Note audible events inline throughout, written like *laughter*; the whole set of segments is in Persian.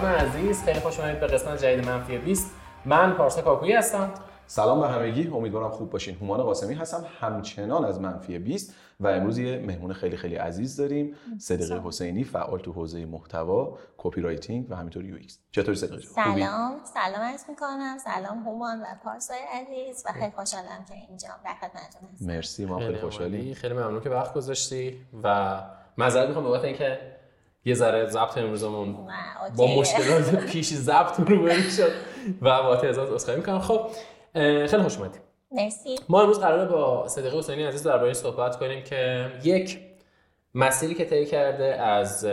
دوستان عزیز خیلی خوش اومدید به قسمت جدید منفی 20 من پارسا کاکویی هستم. سلام به همگی امیدوارم خوب باشین. هومان قاسمی هستم همچنان از منفی 20 و امروز یه مهمون خیلی خیلی عزیز داریم. صدیقه حسینی فعال تو حوزه محتوا copywriting و همینطور UX. چطوری صدیقه جان سلام. سلام عرض می‌کنم. سلام هومان و پارسای عزیز و خیلی خوشحالم که اینجا در خدمتتون هستم. مرسی ما خیلی خوشحالیم. خیلی ممنون که وقت گذاشتی و معذرت می‌خوام بابت اینکه یه ذره ضبط امروزمون با. مشکلات پیش ضبط رو بریم شد و با ازاز عذرخواهی می‌کنم. خب خیلی خوش اومدید. مرسی. ما امروز قراره با صدیقه حسینی عزیز درباره این صحبت کنیم که یک مسیری که طی کرده از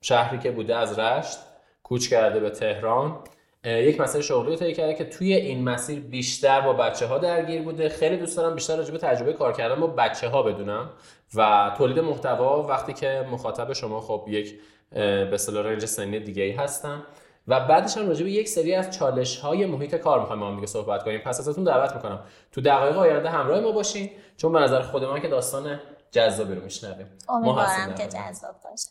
شهری که بوده از رشت کوچ کرده به تهران. یک مسیر شغلی رو طی کرده که توی این مسیر بیشتر با بچه ها درگیر بوده. خیلی دوست دارم بیشتر راجع به تجربه کار کردن با بچه ها بدونم و تولید محتوا وقتی که مخاطب شما خب یک به اصطلاح رنج سنی دیگه ای هستن. و بعدش هم راجع به یک سری از چالش های محیط کار می‌خوایم با هم دیگه صحبت کنیم. پس ازتون دعوت می‌کنم. تو دقایق آینده همراه ما باشین. چون به نظر خود من که داستان جذابی رو میشنویم. امیدوارم که جذاب باشه.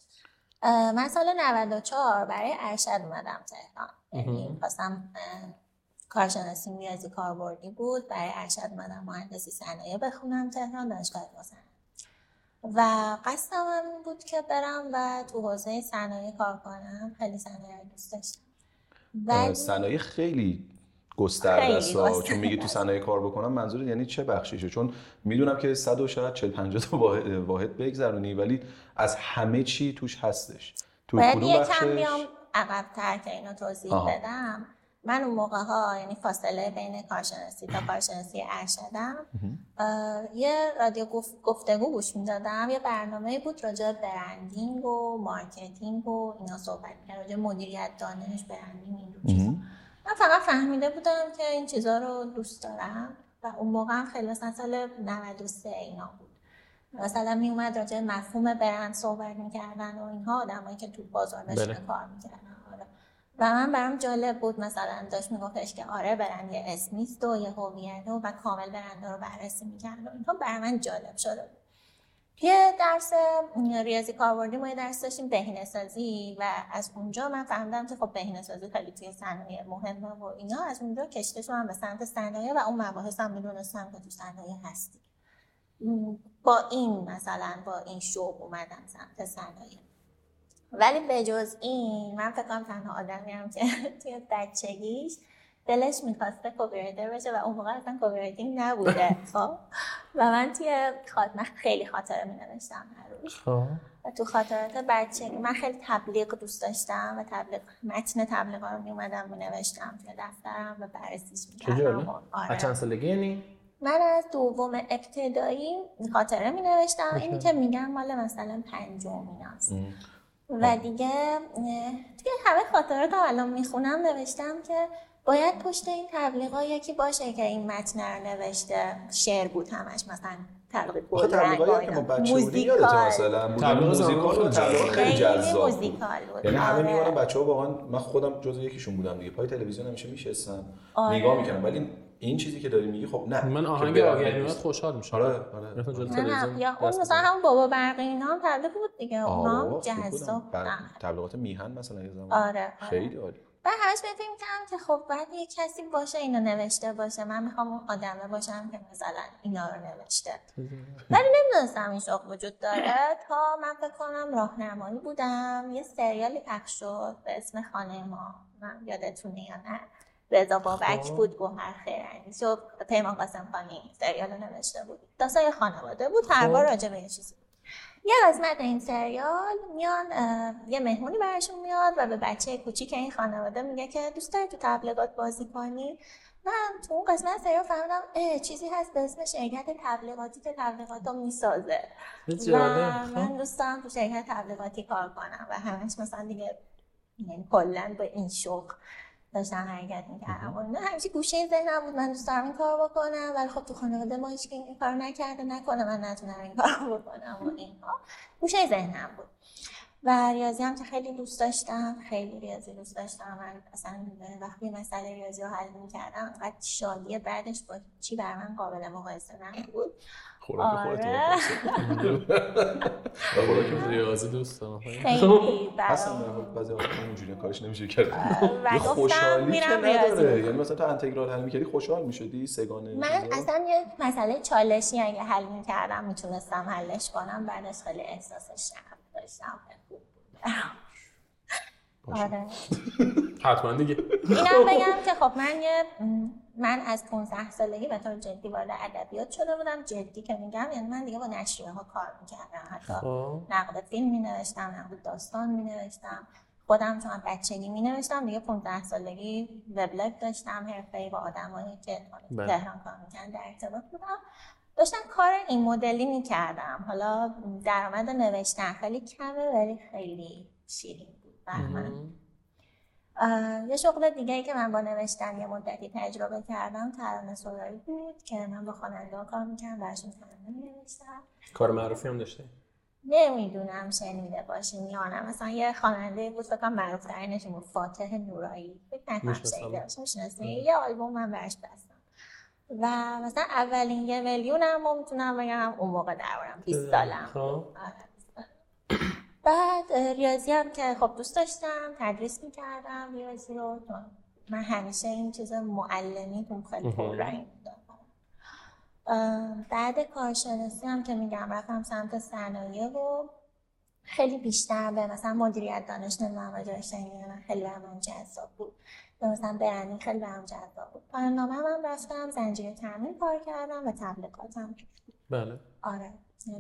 من سال 94 برای ارشد اومدم تهران. یعنی خواستم اه، کارشناسی ریاضی کاربردی بود برای ارشد اومدم مهندسی صنایع بخونم تهران دانشگاه مصنع و قصدم هم این بود که برم و تو حوزه صنایع کار کنم. خیلی صنایع دوست داشتم. ولی صنایع خیلی گسترده است چون میگی تو صنایع کار بکنم منظور یعنی چه بخشیشه؟ چون می‌دونم که 100 و شاید 40 50 تا واحد- واحد بگذرونی ولی از همه چی توش هستش. تو کدوم بخشش؟ بیام عقب‌تر که اینو توضیح آها. بدم. من اون موقع ها یعنی فاصله بین کارشناسی تا کارشناسی ارشدم. یه رادیو گفت- گفتگو گوش می‌دادم. یه برنامه بود راجع به branding و marketing و اینا صحبت می‌کرد راجع به مدیریت دانش branding این چیزا. من فقط فهمیده بودم که این چیزا رو دوست دارم و اون موقع هم خیلی مثلا سال 93 اینا بود. مثلا می اومد راجع مفهوم برند صحبت می‌کردن و اینها آدمایی که تو بازار بله. کار می‌کردن آره. و من برام جالب بود مثلا داشت میگفتش که آره برند یه اسم نیست و یه هویته و کامل برند رو بررسی می‌کرد و اینها برای من جالب شده بود یه درس ریاضی کاربردی ما یه درس داشتیم بهینه سازی و از اونجا من فهمیدم که خب بهینه سازی خیلی توی صنایع مهمه و اینا از اونجا کشیده شدم به سمت صنایع و اون مباحث هم می‌دونستم که تو صنایع هستی با این مثلا با این شوق اومدم سمت صنایع. ولی به جز این من فکر کنم تنها آدمیم که *laughs* توی بچگیش دلش می‌خواسته copywriter بشه و اون موقع اصلا copywriting نبوده *laughs* خب؟ و من توی خاط... من خیلی خاطره می نوشتم هر روز. و تو خاطرات بچگی من خیلی تبلیغ دوست داشتم و تبلیغ متن تبلیغ رو می اومدم می نوشتم توی دفترم و بررسیش می کردم از چند سالگی یعنی؟ من از دوم ابتدایی خاطره می نوشتم اینی که میگم مال مثلا پنجم ایناست. و دیگه دیگه همه خاطرات رو الان می‌خونم نوشتم که باید پشت این تبلیغا یکی باشه که این متن رو نوشته شعر بود همش مثلا تقریب آخه تبلیغایی که ما بچه بودیم مثلا. تبلیغ زمان موزیکال و خیلی تبلیغ جذاب بود. بود. یعنی همه آره. میومدن بچه ها واقعا من خودم جزو یکیشون بودم دیگه. پای تلویزیون همیشه میشستم. آره. نگاه می‌کردم. ولی این چیزی که داری میگی خب نه من که آهنگ آگهی خوشحال میشم. آره آره. نه یا اون مثلا. هم بابا برقی اینا هم تبلیغ بود دیگه. اونا. جذاب. تبلیغات میهن مثلا یه زمان. آره، آره. خیلی عالی. و همش به فکر کردم که خب باید یه کسی باشه اینو نوشته باشه. من می‌خوام اون آدمه باشم که مثلا اینا رو نوشته. ولی نمی‌دونستم این شغل وجود داره. تا من فکر کنم راهنمایی بودم. یه سریالی پخش شد به اسم خانه ما. من یادتونه یا نه. رضا بابک خب. بود گوهر خیرنی شد پیمان قاسم خانی سریال رو نوشته بود. داستان خانواده بود. هر بار راجع به یه چیزی. یه قسمت این سریال میان یه مهمونی براشون میاد و به بچه کوچیک این خانواده میگه که دوست داری تو تبلیغات بازی کنی؟ من تو اون قسمت سریال فهمیدم چیزی هست به اسم شرکت تبلیغاتی که تبلیغات رو می‌سازه و جالب. من خب. دوست دارم تو شرکت تبلیغاتی کار کنم و همش مثلا دیگه یعنی کلا به این شوق. داشتم حرکت می‌کردم. اینا همیشه گوشه ذهنم بود. من دوست دارم این کار بکنم ولی خب تو خانواده ما هیچ این کار نکرده نکنه من نتونم این کار بکنم و اینها. گوشه ذهنم بود. و ریاضی هم که خیلی دوست داشتم خیلی ریاضی دوست داشتم. من اصلا وقتی مسئله ریاضی رو حل می‌کردم فقط شادی بعدش با چی بر من قابل مقایسه نبود. خوراک خودت آره. *laughs* خوراک ریاضی دوست دارم خیلی برام *laughs* بعضی وقتا اینجوری کارش نمیشه کرد. و خوشحالی که نداره. یعنی مثلا تو انتگرال حل می‌کردی خوشحال می‌شدی؟ سگانه من؟ اصلا یه مسئله چالشی اگه حل می‌کردم می‌تونستم حلش کنم. بعدش خیلی احساس شرم داشتم خوب بود. باشه. آره حتما دیگه. اینم بگم که خب من یه من از 15 سالگی به طور جدی وارد ادبیات شده بودم. جدی که میگم یعنی من دیگه با نشریه ها کار می‌کردم. حتی خب. نقد فیلم می نوشتم نقد داستان می نوشتم خودم چون بچگی می نوشتم دیگه 15 سالگی وبلاگ داشتم حرفه‌ای با آدمایی که بله. تهران کار می‌کردن در ارتباط بودم. داشتم کار این مدلی می کردم حالا درآمد نوشتن خیلی کمه ولی خیلی شیرین بود بر من. اه، یه شغل دیگه ای که من با نوشتن یه مدتی تجربه کردم ترانه سرایی بود که من با خواننده کار می‌کردم براشون ترانه می نوشتم کار معروفی هم داشته نمی‌دونم شنیده باشین یا نه. مثلا یه خواننده بود فکر کنم معروف ترینش بود فاتح نورایی. فکر نکنم. شنیده یه آلبوم من براش بستم. و مثلا اولین یه میلیونم رو می‌تونم بگم اون موقع دربارم 20 سالم. خب آره. بعد ریاضی هم که خب دوست داشتم تدریس می‌کردم ریاضی رو. من همیشه این چیز معلمی تو خیلی. پررنگ بعد کارشناسی هم که میگم رفتم سمت صنایع و خیلی بیشتر به مثلا مدیریت دانش نمی‌دونم شنیدین خیلی برام من جذاب بود. یا مثلا branding خیلی برام جذاب بود. پایان نامه هم رفتم زنجیره تامین کار کردم و تبلیغاتم. بله. آره.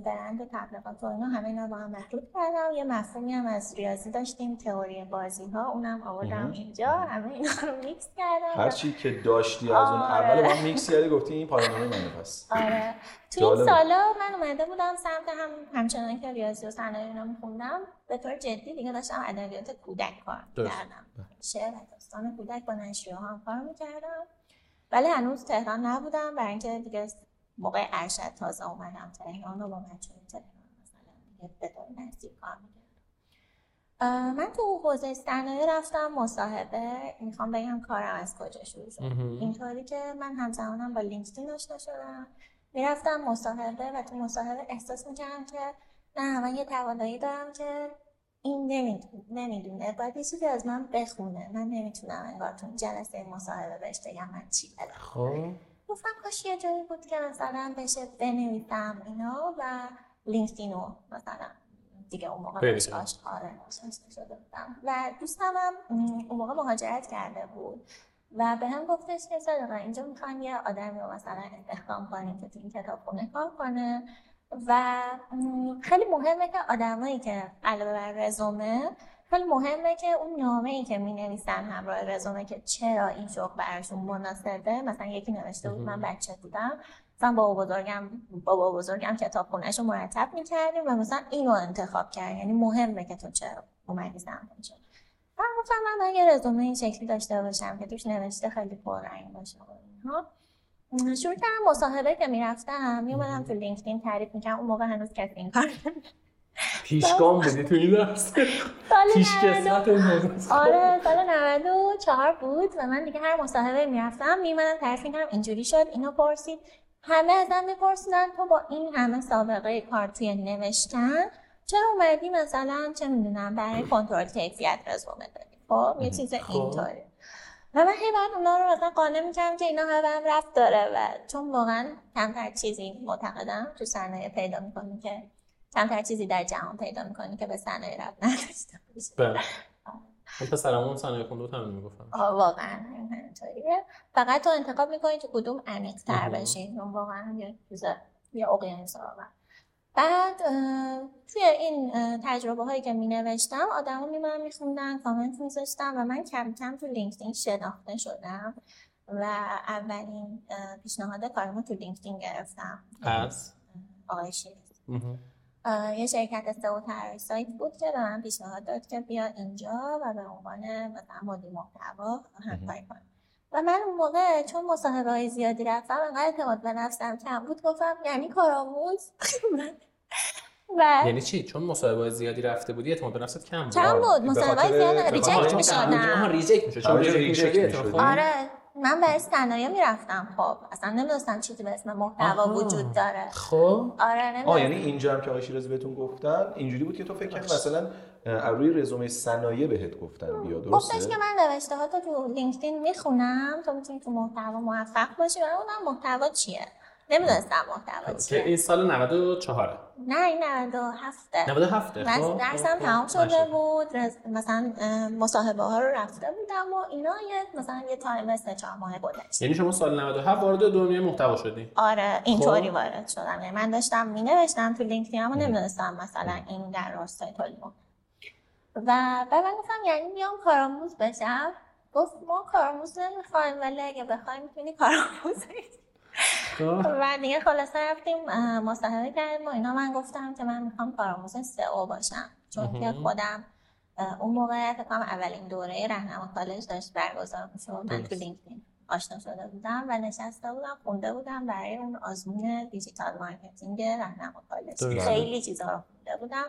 برند و تبلیغات و اینا همه اینا با هم مخلوط کردم. یه مفهومی هم از ریاضی داشتیم تئوری بازی ها اونم آوردم. اینجا. همه اینا رو میکس کردم. هر چی که داشتی از اون آره. اول با هم میکس کردی گفتی این پایان‌نامه منه پس. آره. تو این. حالا من اومده بودم سمت هم همچنان که ریاضی و صنایع اینا میخوندم به طور جدی دیگه داشتم ادبیات کودک کار درست. کردم شعر و داستان کودک با نشریه ها هم کار می‌کردم. ولی هنوز تهران نبودم. برای اینکه دیگه موقع ارشد تازه اومدم تهران و با بچه تهران مثلا دیگه به طور نزدیک کار من تو حوزه صنایع رفتم مصاحبه می‌خوام بگم کارم از کجا شروع شد. اینطوری که من همزمانم با لینکدین آشنا شدم. می‌رفتم مصاحبه و تو مصاحبه احساس می‌کردم که نه من یه توانایی دارم که این نمی‌دونه نمی‌دونه. باید یه چیزی از من بخونه. من نمی‌تونم انگار تو جلسه مصاحبه بهش بگم من چی بلدم خب. گفتم کاش یه جایی بود که مثلا بشه بنویسم اینا و لینکدین رو مثلا دیگه اون موقع. آش- آره شده بودم و دوستم هم اون موقع مهاجرت کرده بود و به هم گفتش که صدقه اینجا می‌خوایم یه آدمی رو مثلا استخدام کنیم که تو این کتابخونه کار کنه و خیلی مهمه که آدمایی که علاوه بر رزومه خیلی مهمه که اون نامه ای که می نویسن همراه رزومه که چرا این شغل براشون مناسبه مثلا یکی نوشته بود من بچه بودم مثلا بابا بزرگم بابا بزرگم کتاب خونهش رو مرتب می‌کردیم و مثلا اینو انتخاب کرد یعنی مهمه که تو چرا اومدی سمتش. من گفتم من یه رزومه این شکلی داشته باشم که توش نوشته خیلی پررنگ باشه اینها شروع کردم مصاحبه که می‌رفتم میومدم تو لینکدین تعریف می‌کردم اون موقع هنوز کسی این کار. پیشگام بودی تو این سال پیش 92 کسوت این موضوع. آره سال 94 بود و من دیگه هر مصاحبه می‌رفتم میمدم تعریف می‌کردم اینجوری شد اینو پرسید همه ازم میپرسیدن تو با این همه سابقه کار توی نوشتن چرا اومدی مثلا چه می‌دونم برای کنترل کیفیت رزومه داری خب یه چیز خب. اینطوری و من هی بعد اونا رو مثلا قانع می‌کردم که اینا هم رفت داره و چون واقعا کمتر چیزی معتقدم تو صنایع پیدا می‌کنی که کمتر چیزی در جهان پیدا می‌کنی که به صنایع رفت نداشته باشه بله. اون پسرمون صنایع خونده بود همین می‌گفتن واقعا همینطوریه. فقط تو انتخاب می‌کنی تو کدوم عمیق تر. بشی اون واقعا یه چیز یه اقیانوس بعد توی این تجربه هایی که می نوشتم آدما می من میخوندن کامنت میذاشتم و من کم کم تو لینکدین شناخته شدم و اولین پیشنهاد کارمو تو لینکدین گرفتم. از؟ آقای. اه، یه شرکت سئو طراحی سایت بود که به من پیشنهاد داد که بیا اینجا و به عنوان مثلا مدیر محتوا همکاری کنم. و من اون موقع چون مصاحبه های زیادی رفتم انقدر اعتماد به نفسم کم بود گفتم یعنی کارآموز و *laughs* یعنی چی؟ چون مصاحبه زیادی رفته بودی اعتماد به نفست کم بود کم بود؟ به مصاحبه زیاد ریجکت خاطر می آها شدم ریجکت میشه چون آره، ریجکت می‌شدی،. آره. من برای صنایع می‌رفتم. خب اصلا نمی‌دونستم چیزی به اسم محتوا. وجود داره. خب. آره آه نمی‌دونستم. یعنی اینجا هم که آقای شیرازی بهتون گفتن اینجوری بود که تو فکر کردی مثلا روی رزومه صنایع بهت گفتن بیا گفتش درسته که من نوشته ها تو تو لینکدین می‌خونم تو می‌تونی تو محتوا موفق باشی. و اونم محتوا چیه؟ نمی‌دونستم محتوا که چیه این سال 94 نه این 97 97 من خب درسم خب، تمام خب. شده. بود رز- مثلا مصاحبه ها رو رفته بودم و اینا یه مثلا یه time سه چهار ماه گذشت یعنی شما سال 97 وارد دنیای محتوا شدی آره اینطوری خب. وارد شدم یعنی من داشتم می نوشتم تو لینکدین اما نمی‌دونستم مثلا این در راستای تولید. و بعد من گفتم یعنی بیام کارآموز بشم گفت ما کارآموز نمی‌خوایم ولی اگه بخوایم می‌تونی کارآموز. خب. و دیگه خلاصه رفتیم مصاحبه کردیم و اینا. من گفتم که من می‌خوام کارآموز سئو باشم. چون که. خودم اون موقع فکر کنم اولین دوره رهنما کالج داشت برگزار می‌شد. من تو. لینکدین آشنا شده بودم و نشسته بودم خونده بودم برای اون آزمون digital marketing رهنما کالج. خیلی چیزا رو خونده بودم.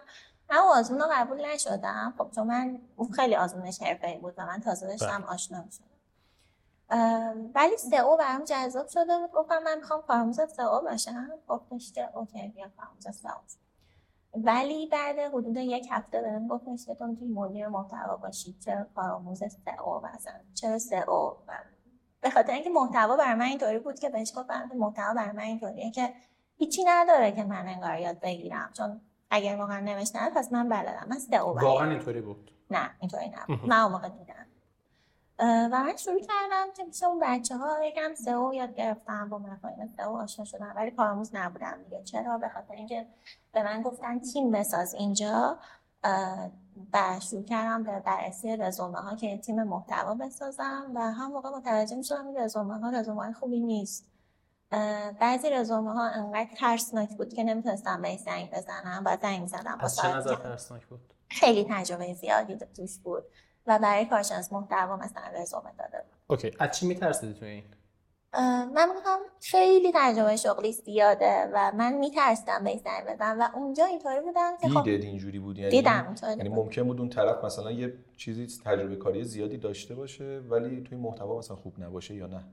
اون آزمون رو قبول نشدم. خب چون من اون خیلی آزمونش حرفه‌ای بود و من تازه داشتم آشنا می‌شدم. ولی سئو برام جذاب شده بود. گفتم من می‌خوام کارآموز سئو باشم. گفتش که OK بیا کارآموز سئو. ولی بعد حدود یک هفته بهم گفتش که تو می‌تونی مدیر محتوا باشی. چرا کارآموز سئو مثلا چرا سئو؟ به خاطر اینکه محتوا برای من اینطوری بود که بهش گفتم محتوا برای من اینطوریه که هیچی نداره که من انگار یاد بگیرم. چون اگر واقعا نوشتن پس من بلدم. من سئو. واقعا اینطوری بود. نه اینطوری نبود. من اون موقع دیدم. و من شروع کردم که پیش اون بچه ها یکم سئو یاد گرفتم با مفاهیم سئو آشنا شدم ولی کارآموز نبودم دیگه. چرا؟ به خاطر اینکه به من گفتن تیم بساز اینجا. و شروع کردم به بررسی رزومه ها که تیم محتوا بسازم و هم موقع متوجه می‌شدم این رزومه ها رزومه های خوبی نیست. بعضی رزومه ها انقدر ترسناک بود که نمی‌تونستم به زنگ بزنم و زنگ زدم. از چه نظر ترسناک بود؟ خیلی تجربه زیادی توش بود. و برای کارشناس محتوا مثلا رزومه داده. بود اوکی. از چی میترسیدی تو این؟ من میگم خیلی تجربه شغلی زیاده و من میترسیدم به زنگ بزنم و اونجا اینطوری بودم که خب دیدت اینجوری بود؟ یعنی دیدم یعنی. ممکن بود اون طرف مثلا یه چیزی تجربه کاری زیادی داشته باشه ولی توی محتوا مثلا خوب نباشه یا نه؟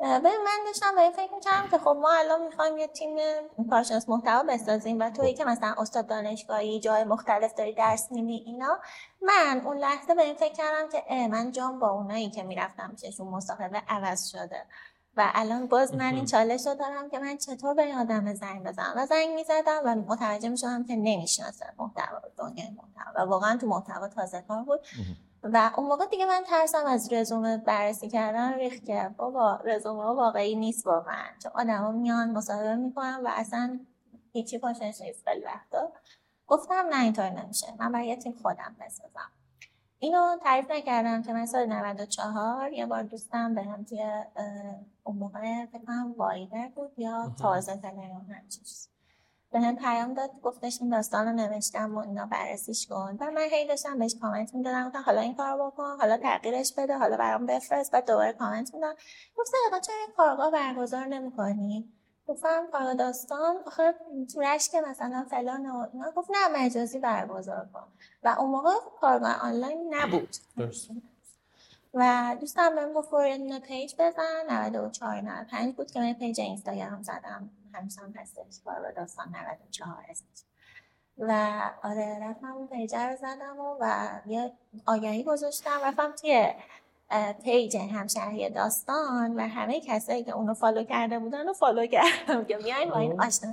ببین من داشتم به این فکر می‌کردم که خب ما الان می‌خوایم یه تیم کارشناس محتوا بسازیم و تویی که مثلا استاد دانشگاهی جای مختلف داری درس میدی اینا. من اون لحظه به این فکر کردم که من جام با اونایی که می‌رفتم پیششون مصاحبه عوض شده. و الان باز من این چالش رو دارم که من چطور به این آدم زنگ بزنم؟ و زنگ می‌زدم و متوجه می‌شدم که نمی‌شناسه محتوا دنیای محتوا. و واقعا تو محتوا تازه کار بود. و اون موقع دیگه من ترسم از رزومه بررسی کردن ریخت که بابا رزومه واقعی نیست واقعا. چون آدما میان مصاحبه می‌کنن و اصلا هیچی پاشنش نیست خیلی وقتا. گفتم نه اینطور نمیشه. من باید یه تیم خودم بسازم. اینو تعریف نکردم که من سال 94 یه بار دوستم به هم توی اون موقع فکر کنم وایبر بود یا تازه تلگرام همچین چیزی. به هم پیام داد گفتش این داستان رو نوشتم و اینا بررسیش کن. و من هی داشتم بهش کامنت می‌دادم گفتم حالا این کار بکن حالا تغییرش بده حالا برام بفرست. بعد دوباره کامنت میدم گفت سرقا چرا این کارگاه برگزار نمی‌کنی؟ گفتم کارگاه داستان. آخه که مثلا فلان و اینا. گفت نه مجازی برگزار کن. و اون موقع کارگاه آنلاین نبود. درست. و دوستم بهم گفت دونه page بزن. 94 95 بود که من page اینستاگرام زدم. هنوزم هستش کار داستان 94 اسمش و آره رفتم اون page رو زدم و, و یه آگهی گذاشتم. رفتم توی page همشهری داستان و همه کسایی که اونو follow کرده بودن رو follow کردم که بیاین با این آشنا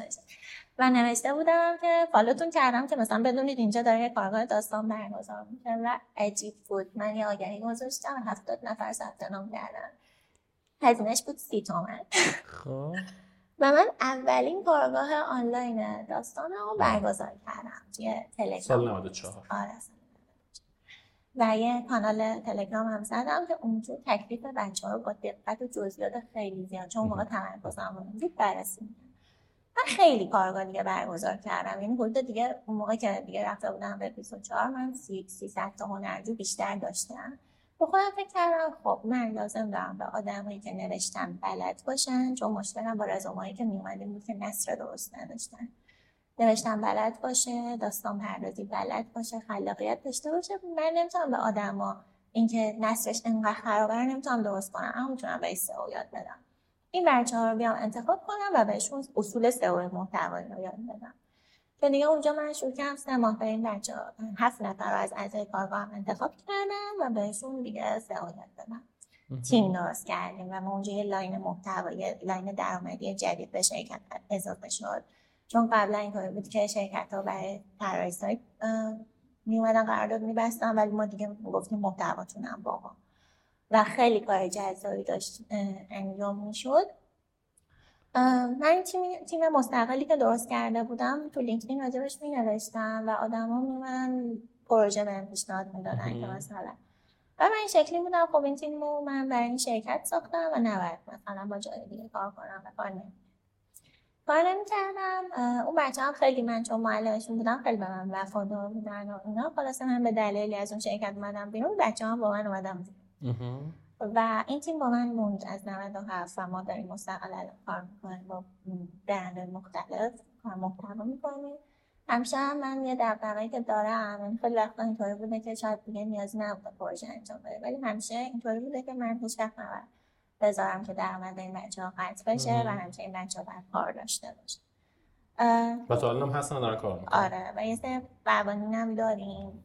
و نوشته بودم که follow تون کردم که مثلا بدونید اینجا داره یه کارگاه داستان برگزار میشه و عجیب بود. من یه آگهی گذاشتم هفتاد نفر ثبت نام کردن. هزینهش بود سی تومن. خب. و من اولین کارگاه آنلاین داستان رو برگزار کردم توی تلگرام. سال 94 آره و یه کانال تلگرام هم زدم که اونجور تکلیف بچه ها رو با دقت و جزئیات خیلی زیاد چون موقع تمرکزم بود بررسی. من خیلی کارگاه دیگه برگزار کردم. یعنی حدود دیگه اون موقع که دیگه رفته بودم به 24 من 300 تا هنرجو بیشتر داشتم. به خودم فکر کردم خب من لازم دارم به آدمایی که نوشتن بلد باشن چون مشکلم با رزومه‌ای که میومدیم بود که نصر درست نداشتن. نوشتن بلد باشه داستان پردازی بلد باشه خلاقیت داشته باشه من نمی‌تونم به آدما اینکه نصرش انقدر خرابه نمی‌تونم درست کنم اما می‌تونم به سئو یاد بدم. این بچه ها رو بیام انتخاب کنم و بهشون اصول سئو محتوایی رو یاد بدم. که دیگه اونجا من شروع کردم سه ماه به این بچه هفت نفر رو از اعضای کارگاه انتخاب کردم و بهشون دیگه یاد دادم. تیم درست کردیم و ما اونجا یه line محتوای line درآمدی جدید به شرکت اضافه شد. چون قبلا اینطوری بود که شرکت ها برای طراحی سایت می اومدن قرارداد میبستن ولی ما دیگه گفتیم محتواتون هم بابا و خیلی کار جذابی داشت انجام می‌شد. من تیم, تیم مستقلی که درست کرده بودم تو لینکدین راجبش می نوشتم و آدما میمدن پروژه بهم پیشنهاد می‌دادن که مثلا. و من این شکلی بودم. خب این تیم رو من برای این شرکت ساختم و نباید مثلا با جای دیگه کار کنم و کار نمی‌دونم کار نمی‌کردم اون بچه هم خیلی من چون معلمشون بودم خیلی به من وفادار بودن و اینا. خلاصه من به دلیلی از اون شرکت اومدم بیرون. بچه هم با من اومدم و این تیم با من موند از 97 و ما داریم مستقل الان کار می‌کنیم با برند مختلف کار محتوا می‌کنیم. همیشه هم من یه دقدقه‌ای که دارم خیلی وقتا اینطوری بوده که شاید دیگه نیازی نبوده پروژه انجام بده ولی همیشه اینطوری بوده که من هیچ وقت نباید بذارم که درآمد این بچه ها قطع بشه و همیشه این بچه ها باید کار داشته باشه و تا هم هستن دارن کار می‌کنن. آره و یه سه قوانین هم داریم.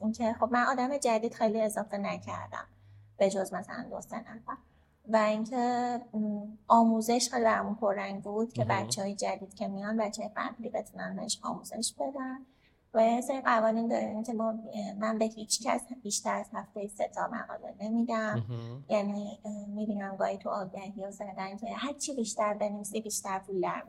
اینکه خب من آدم جدید خیلی اضافه نکردم. به جز مثلا دو سه نفر و اینکه آموزش خیلی برامون پررنگ بود که بچه های جدید که میان بچه قبلی بتونن بهش آموزش بدن. و یه سری قوانین داریم که ما من به هیچ کس بیشتر از هفته سه تا مقاله نمیدم. یعنی می‌بینم گاهی تو آگهی ها زدن که هر چی بیشتر بنویسی بیشتر پول در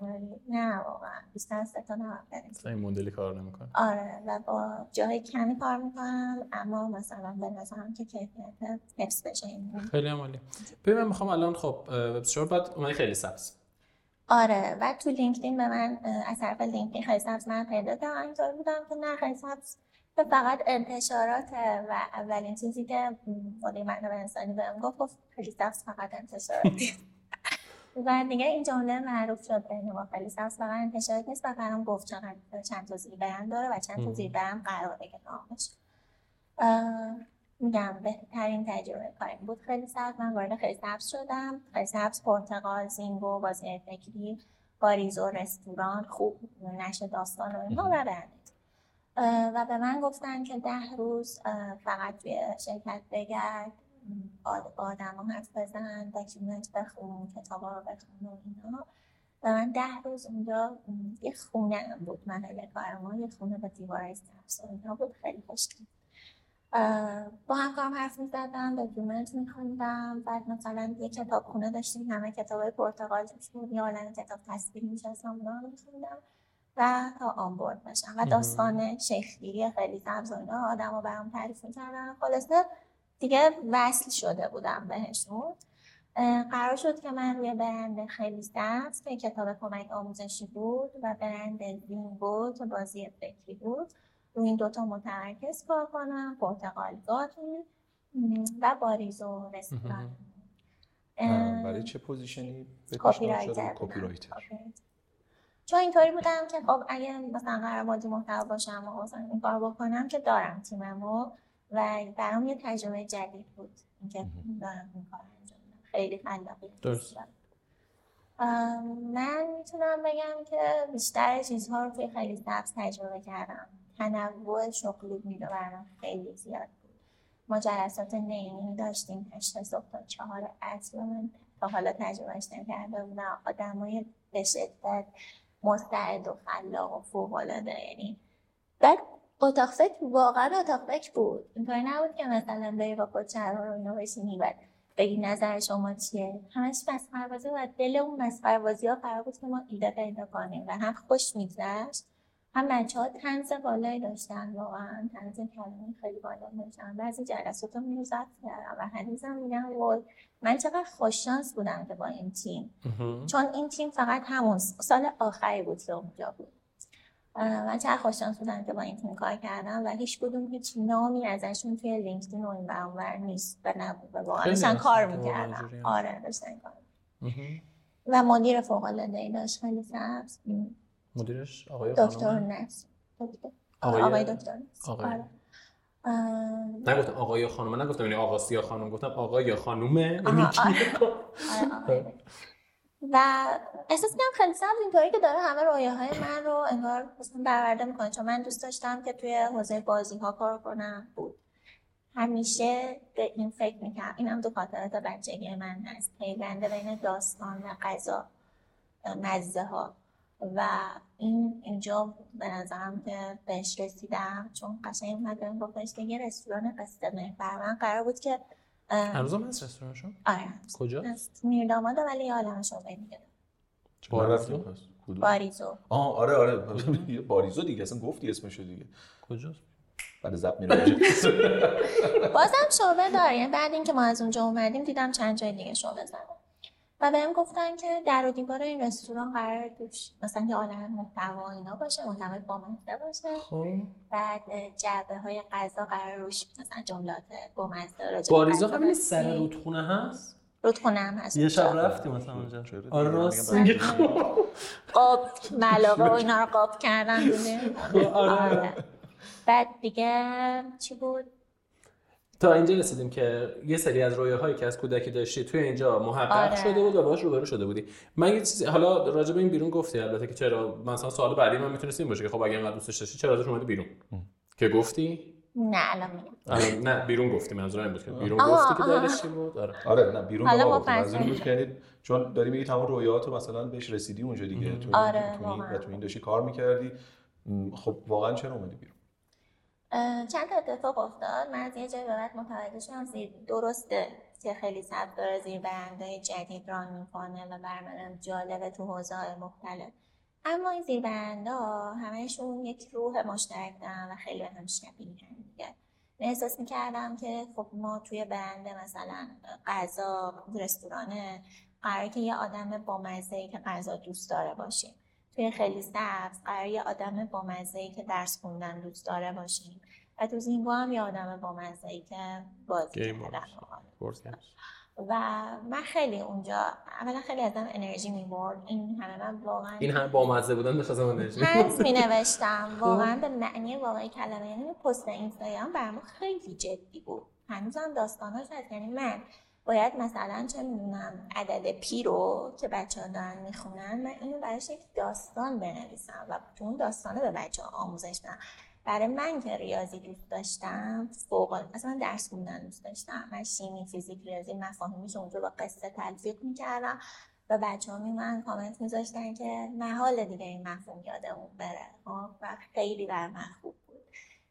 نه واقعا. بیشتر از سه تا نباید این مدلی کار نمی‌کنه. آره. و با جای کمی کار می‌کنم اما مثلا به نظرم که کیفیت حفظ بشه. خیلی عمالی ببین من می‌خوام الان خب وب بعد اومدی خیلی سبز. آره و تو لینکدین به من از طرف لینکدین خیلی سبز من پیدا کردم. اینطور بودم که نه خیلی سبز فقط انتشارات و اولین چیزی که مدیر منابع انسانی بهم گفت گفت خیلی سبز فقط انتشاراتی و دیگه این جمله معروف شد بین ما خیلی سبز فقط انتشارات نیست و برام گفت چقدر چند تا زیر داره و چند تا زیر قراره که نامش. میگم بهترین تجربه کاریم بود. خیلی سبز من وارد خیلی سبز شدم. خیلی سبز پرتقال زینگو بازی فکری باریزو رستوران خوب نشه داستان و اینها و و به من گفتن که ده روز فقط توی شرکت بگرد. آدم ها حرف بزن document بخون کتاب رو بخون و اینا و من ده روز اونجا یه خونه بود. محل کار ما یه خونه با دیوارای سبز و اینا بود. خیلی خوشگل با همکارم حرف می‌زدم document میخوندم بعد مثلا یه کتاب خونه داشتیم همه کتاب های پرتغال توش بود یه عالم کتاب تصویر میشستم اونا رو میخوندم و تا onboard بشم. و داستان شکل‌گیری خیلی سبز و اینا آدم رو برام تعریف می‌کردن. خلاصه دیگه وصل شده بودم بهشون. قرار شد که من روی برند خیلی سبز که کتاب کمک آموزشی بود و برند زینگو بود بازی فکری بود. این دوتا متمرکز کار کنم پرتقال گاتون و باریزو رستوران. برای چه position ی copywriter چون اینطوری بودم که خب اگه مثلا قرار مدیر محتوا باشم و مثلا این کار بکنم که دارم تیممو و برام یه تجربه جدید بود اینکه دارم این کار انجام خیلی خلاقی درست. من می‌تونم بگم که بیشتر چیزها رو توی خیلی سبز تجربه کردم. تنوع شغلی میره برام خیلی زیاد بود. ما جلسات نیمی داشتیم هشت صبح تا چهار عصر من. تا حالا تجربهش نکرده بودم. آدمای به شدت مستعد و خلاق و فوقالعاده. یعنی بعد اتاق فکر واقعا اتاق فکر بود. اینطوری نبود که مثلا بری با چرا رو اینو بشینی بعد بگی نظر شما چیه. همش مسخره بازی و دل اون مسخره بازی ها قرار بود که ما ایده پیدا کنیم و هم خوش میگذشت. هم بچه ها تنز بالایی داشتن واقعا تنز کلمه خیلی بالا داشتن. بعضی جلسات رو میرو کردم و هنوزم میگم وای من چقدر خوششانس بودم که با این تیم. چون این تیم فقط همون سال آخری بود که اونجا بود. من چقدر خوششانس بودم که با این تیم کار کردم و هیچ کدوم هیچ نامی ازشون توی لینکدین و این برانور نیست و نبود و واقعا داشتن کار می‌کردم آره داشتن کار و مدیر فوق العاده داشت خیلی سبز مدیرش آقای دکتر نصر. آقای, آقای دکتر آقای. آره. نگفتم آقا یا خانم نگفتم یعنی آقا یا خانم گفتم آقا یا خانومه. یعنی آره. آره،. و احساس می‌کنم خیلی سبز اینطوری که داره همه رویاهای من رو انگار مثلا برآورده می‌کنه. چون من دوست داشتم که توی حوزه بازی ها کار کنم. بود. همیشه به این فکر می‌کنم اینم تو خاطرات بچگی من هست. پیونده بین داستان و غذا. مزه ها و این اینجا به نظرم که بهش رسیدم چون قشنگ اومد بهم گفتش که یه رستوران قصه محور. من قرار بود که اه، هنوز هم هست رستورانشون؟ آره کجا؟ از میرداماده ولی یه عالم شعبه دیگه. کدوم؟ باریزو. آه آره آره. یه باریزو دیگه. اصلا گفتی اسمشو دیگه. کجاست بعد زب میره بازم شعبه داره. یعنی بعد اینکه ما از اونجا اومدیم دیدم چند جای دیگه شعبه زدم و بهم گفتن که در و دیوار این رستوران قرار توش مثلا یه عالم محتوا اینا باشه محتوای بامزه باشه. خب. بعد جعبه های غذا قرار روش مثلا جملات بامزه راجع به باریزا بسی. سر رودخونه هست؟ رودخونه هم هست. یه شب. رفتیم مثلا اونجا؟ آره راست قاب ملاقه و اینا رو قاب کردن دیدیم *laughs* آره. آره. بعد دیگه چی بود؟ تا اینجا رسیدیم که یه سری از رویاهایی که از کودکی داشتی توی اینجا محقق آره. شده بود و باهاش روبرو شده بودی. من یه چیزی حالا راجع به این بیرون گفتی البته که چرا؟ مثلا سوال بعدی من می‌تونست این باشه که خب اگه انقدر دوستش داشتی چرا ازش اومدی بیرون؟ که گفتی؟ نه الان میگم. نه بیرون گفتی. منظورم این بود که بیرون آها، گفتی که. دلش چی بود؟ آره. آره نه بیرون حالا ما. منظور فرض بود که یعنی چون داری میگی تمام رویات رو مثلا بهش رسیدی اونجا دیگه تو آره، تو این کار می‌کردی. خب واقعا چرا اومدی بیرون؟ چند تا اتفاق افتاد؟ من از یه جایی به بعد متوجه شدم درسته که خیلی سبز داره زیر برنده جدید ران می‌کنه و بر منم جالبه تو حوزه های مختلف. اما این زیر برنده همهشون یک روح مشترک دارن و خیلی به هم شبیه هم دیگه. من احساس می‌کردم که خب ما توی برنده مثلا غذا رستورانه قراره که یه آدم بامزه‌ای که غذا دوست داره باشیم. توی خیلی سبز قرار یه آدم بامزه‌ای که درس خوندن دوست داره باشیم. و تو زینگو هم یه آدم که بازی کردن باشه. باحال. board games. و من خیلی اونجا اولا خیلی ازم انرژی می‌برد. این همه من واقعا این هم بامزه بودن داشت از من انرژی پنس می نوشتم واقعا به معنی واقعی کلمه یعنی پست اینستاگرام برام خیلی جدی بود. هنوزم داستاناش هست. یعنی من باید مثلا چه می‌دونم عدد پی رو که بچه ها دارن می‌خونن من اینو براش یک داستان بنویسم و تو اون داستانه به بچه ها آموزش بدم برای من که ریاضی دوست داشتم فوق اصلا درس خوندن دوست داشتم من شیمی فیزیک ریاضی مفاهیمش اونجا با قصه تلفیق می‌کردم و بچه ها من کامنت میذاشتن که محال دیگه این مفهوم یادمون بره خب؟ و خیلی بر من خوب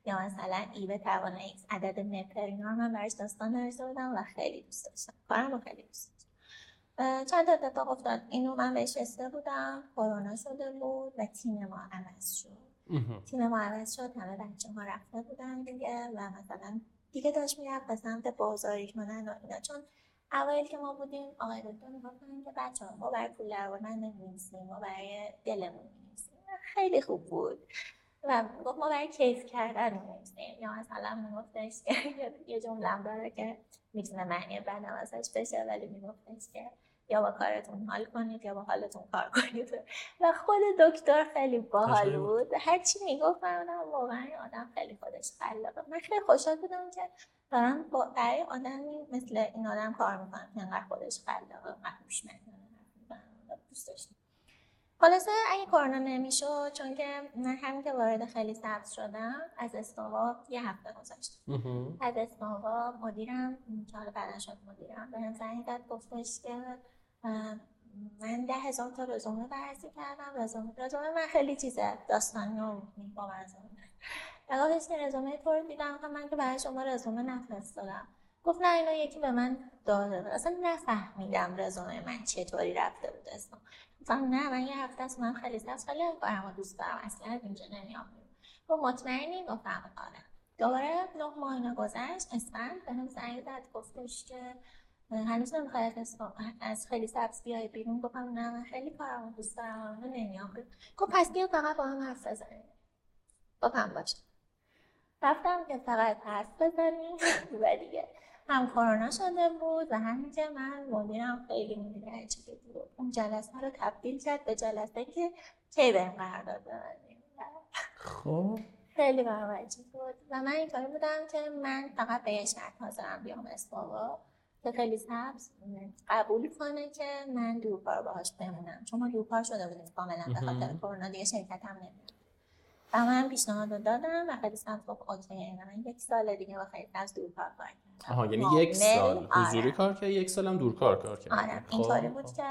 یا مثلا ای به توان x. عدد متر اینا رو من براش داستان نوشته بودم و خیلی دوست داشتم. کارم رو خیلی دوست داشتم. چند اتفاق افتاد. اینو من بهش رسیده بودم. کرونا شده بود و تیم ما عوض شد. تیم ما عوض شد. همه بچه ها رفته بودن دیگه و مثلا دیگه داشت می‌رفت به سمت بازاری شدن و اینا. چون اوایل که ما بودیم آقای دکتر می‌گفتن که بچه ها ما برای پول درآوردن نمی‌نویسیم ما برای دلمون می‌نویسیم خیلی خوب بود. و گفت ما برای کیف کردن می‌نویسیم یا مثلا میگفتش که *laughs* یه جمله داره که می‌تونه معنی بدم ازش بشه ولی میگفتش که یا با کارتون حال کنید یا با حالتون کار کنید. و خود دکتر خیلی باحال بود. هر چی می‌گفت من واقعا آدم خیلی خودش خلاقه. من خیلی خوشحال بودم که دارم با برای آدمی مثل این آدم کار می‌کنم که انقدر خودش خلاقه انقدر دوست داشتم. خلاصه اگه کرونا نمی‌شد چون که من همین که وارد خیلی سبز شدم از استوا یه هفته گذشت. از استوا مدیرم که حالا بعدا شد مدیرم به هم زنگ زد گفتش که من ده هزار تا رزومه بررسی کردم. رزومه رزومه من خیلی چیزه داستانی و با رزومه گفتش که رزومه تو رو دیدم. گفتم من که برای شما رزومه نفرستادم. گفت نه اینو یکی به من داده اصلا نفهمیدم رزومه من چطوری رفته بود اصلا گفتم نه من یه هفته است من خیلی سبز خیلی کارم رو دوست دارم اصلا اینجا نمیام. گفت مطمئنی گفتم آره. دوباره نه ماه اینا گذشت اسفند به هم زنگ زد گفتش که هنوز نمی‌خوای از خیلی سبز بیای بیرون. گفتم نه من خیلی کارم دوست دارم و نمیام. گفت پس بیا فقط با هم حرف بزنیم. گفتم باشه. رفتم که فقط حرف بزنیم و دیگه هم کرونا شده بود و همین که من مدیرم خیلی مدیر عجیبی بود. اون جلسه رو تبدیل کرد به جلسه که کی بریم قرارداد ببندیم. خب. خیلی برام عجیب بود. و من اینطوری بودم که من فقط به یه شرط حاضرم بیام اسبابا که خیلی سبز قبول کنه که من دورکار باهاش بمونم. چون ما دورکار شده بودیم کاملا به خاطر کرونا دیگه شرکت هم نمیدم و من پیشنهاد رو دادم و خیلی سبز گفت اوکی من یک سال دیگه با خیلی دورکار کار کردم آها یعنی یک سال آره. حضوری کار کرد یک سالم دورکار کار کرد آره اینطوری بود خب. که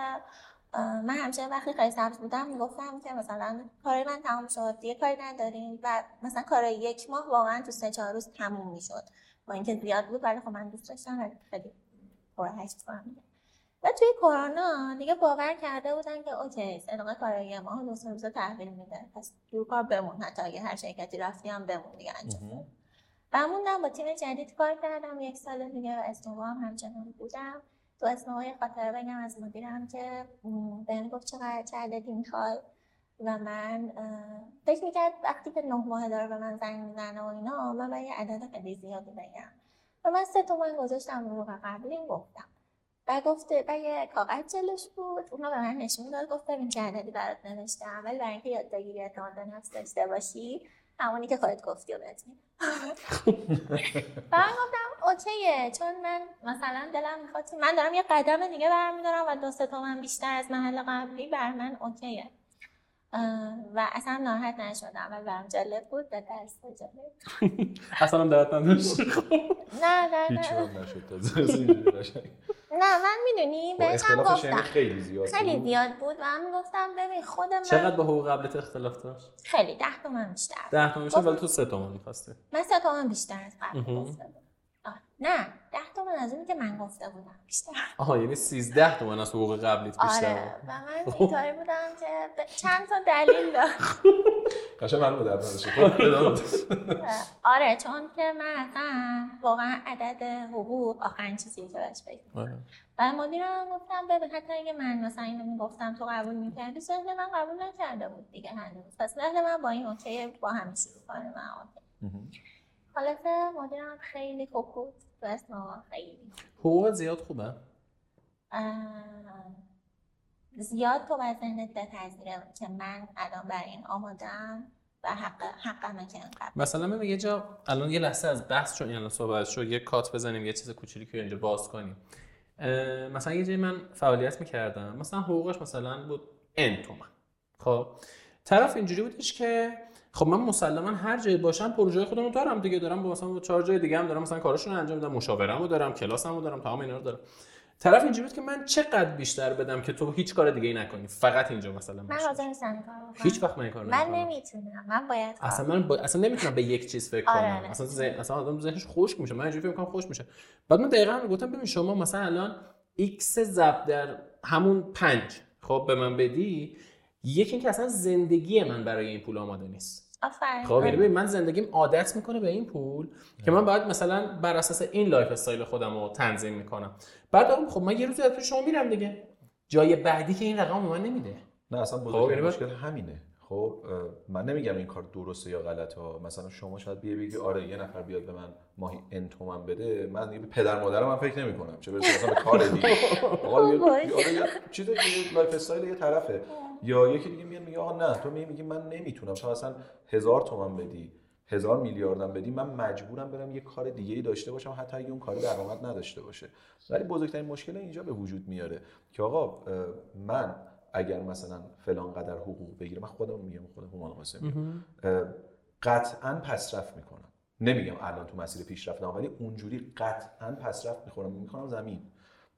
اه، من همیشه وقتی خیلی سبز بودم می‌گفتم که مثلا کار من تمام شد دیگه کاری نداریم و مثلا کار یک ماه واقعا تو سه چهار روز تموم می‌شد با اینکه زیاد بود ولی خب من دوست داشتم و خیلی پرهشت کنم. و توی کرونا دیگه باور کرده بودن که اوکی صدقه کار یه ماه دو سه روزه تحویل میده پس دور کار بمون حتی اگه هر شرکتی رفتی هم بمون دیگه انجام. و موندم با تیم جدید کار کردم. یک سال دیگه اسنووا هم همچنان بودم. تو اسنووا یه خاطره بگم از مدیرم که بهم گفت چقدر چه عددی می‌خوای و من فکر می‌کرد وقتی که نه ماه داره به من زنگ می‌زنه و اینا من باید یه عدد خیلی زیادی بگم. و من سه تومن گذاشتم رو قبلی گفتم. و گفته و یه کاغذ جلوش بود اونو به من نشون داد. گفت ببین چه عددی برات نوشتم. ولی برای اینکه یاد بگیری اعتماد به نفس داشته باشی همونی که خودت گفتی و بهت میدم من گفتم اوکیه. چون من مثلا دلم می‌خواد من دارم یه قدم دیگه برمیدارم و دو سه تومن بیشتر از محل قبلی بر من اوکیه. و اصلا ناراحت نشدم. و برام جالب بود و درس جالب اصلا هم دردت نداشت. نه نه هیچ نه هم نشد. تازه اینجوری قشنگ. نه من می‌دونی خب، بهش هم یعنی گفتم. خیلی زیاد. خیلی بود. زیاد بود و من گفتم ببین خود من چقدر با حقوق قبلت اختلاف داشت؟ خیلی ده تومن بیشتر. ده تومن میشه ولی تو سه تومن می‌خواستی. من سه تومن بیشتر از قبل مهم. نه ده تومن از اونی که من گفته بودم بیشتر آها یعنی 13 تومن از حقوق قبلیت بیشتر آره. و من اینطوری بودم که ب- چند تا دلیل داشت *laughs* قشنگ من رو درد خب،. *laughs* آره چون که من اصلا واقعا عدد حقوق آخرین چیزی که بهش فکر. آره. و مدیرم گفتم ببین حتی اگه من مثلا اینو می‌گفتم تو قبول می‌کردی ذهن من قبول نکرده بود دیگه هنوز پس ذهن من با این اوکی با همین شروع کنه من. خلاصه مدیرم خیلی خوب بود تو اسمها خیلی. حقوق زیاد خوبه؟ زیاد تو باید ذهنت بپذیره که من الان برای این آمادم و حق حقمه که اینقدر مثلا من یه جا الان یه لحظه از بحث چون الان صحبت شد یه کات بزنیم یه چیز کوچیکی که اینجا باز کنیم. مثلا یه جایی من فعالیت می‌کردم مثلا حقوقش مثلا بود ان تومن. خب؟ طرف اینجوری بودش که خب من مسلما هر جایی باشم پروژه خودم رو دارم دیگه. دارم با مثلا چهار جای دیگه هم دارم مثلا کاراشون رو انجام میدم مشاورم رو دارم کلاسم رو دارم تمام اینا رو دارم. طرف اینجوری بود که من چقدر بیشتر بدم که تو هیچ کار دیگه ای نکنی. فقط اینجا مثلا من. حاضر نیستم. هیچ وقت من کار من. نمی‌تونم. من باید کار اصلا من با... اصلا نمی‌تونم به یک چیز فکر آره، کنم. آره. اصلا ذهن اصلا آدم ذهنش خشک میشه. من اینجوری فکر می‌کنم خوش میشه. بعد من دقیقا گفتم ببین شما مثلا الان x ضرب در همون پنج. خب به من بدی یکی اینکه اصلا زندگی من برای این پول آماده نیست. خب یعنی ببین من زندگیم عادت می‌کنه به این پول که من باید مثلا بر اساس این lifestyle خودم رو تنظیم می‌کنم. بعد خب من یه روزی از پیش شما میرم دیگه. جای بعدی که این رقم به من نمیده. نه اصلا خب، بزرگترین یعنی مشکل همینه. خب من نمیگم این کار درسته یا غلطه ها. مثلا شما شاید بیه بگی آره یه نفر بیاد به من ماهی n تومن بده من دیگه به پدر مادرم من فکر نمی کنم چه برسه مثلا به کار دیگه. *laughs* آقا یه- وای. آره یه چیز lifestyle یه طرفه. یا یکی دیگه میاد میگه آقا نه تو می میگی من نمی‌تونم. شما اصلا هزار تومن بدی هزار میلیاردم بدی من مجبورم برم یه کار دیگه ای داشته باشم حتی اگه اون کار درآمد نداشته باشه. ولی بزرگترین مشکل اینجا به وجود میاره که آقا من اگر مثلا فلان قدر حقوق بگیرم من خودم میگم خودم هومان قاسمی اه، قطعا پسرفت می‌کنم. نمیگم الان تو مسیر پیشرفت ولی اونجوری قطعا پسرفت می‌خورم می‌کنم زمین.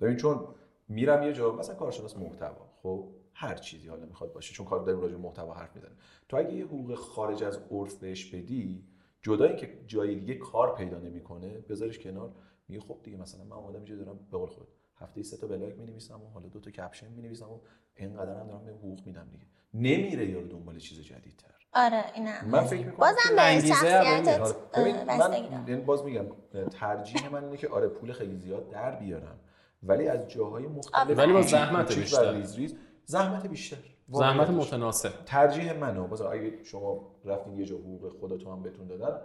ببین چون میرم یه جا مثلا کارشناس محتوا خب؟ هر چیزی حالا می‌خواد باشه چون کار داریم راجع به محتوا حرف می‌زنیم تو اگه یه حقوق خارج از عرف بهش بدی جدا اینکه جای دیگه کار پیدا نمی‌کنه بذارش کنار میگه خب دیگه مثلا من اومدم اینجا دارم به قول خود هفته سه تا بلاگ می‌نویسم و حالا دو تا caption می‌نویسم و اینقدر هم دارم به حقوق میدم دیگه نمیره یارو دنبال چیز جدیدتر آره اینم من فکر می‌کنم بازم به شخصیتت آره. من. یعنی باز میگم ترجیح من اینه که آره پول خیلی زیاد در بیارم ولی از جاهای مختلف ولی با زحمت بیشتر. ریز ریز زحمت بیشتر. زحمت. متناسب. ترجیح منو. باز اگه شما رفتین یه جا حقوق خودتون هم بهتون دادن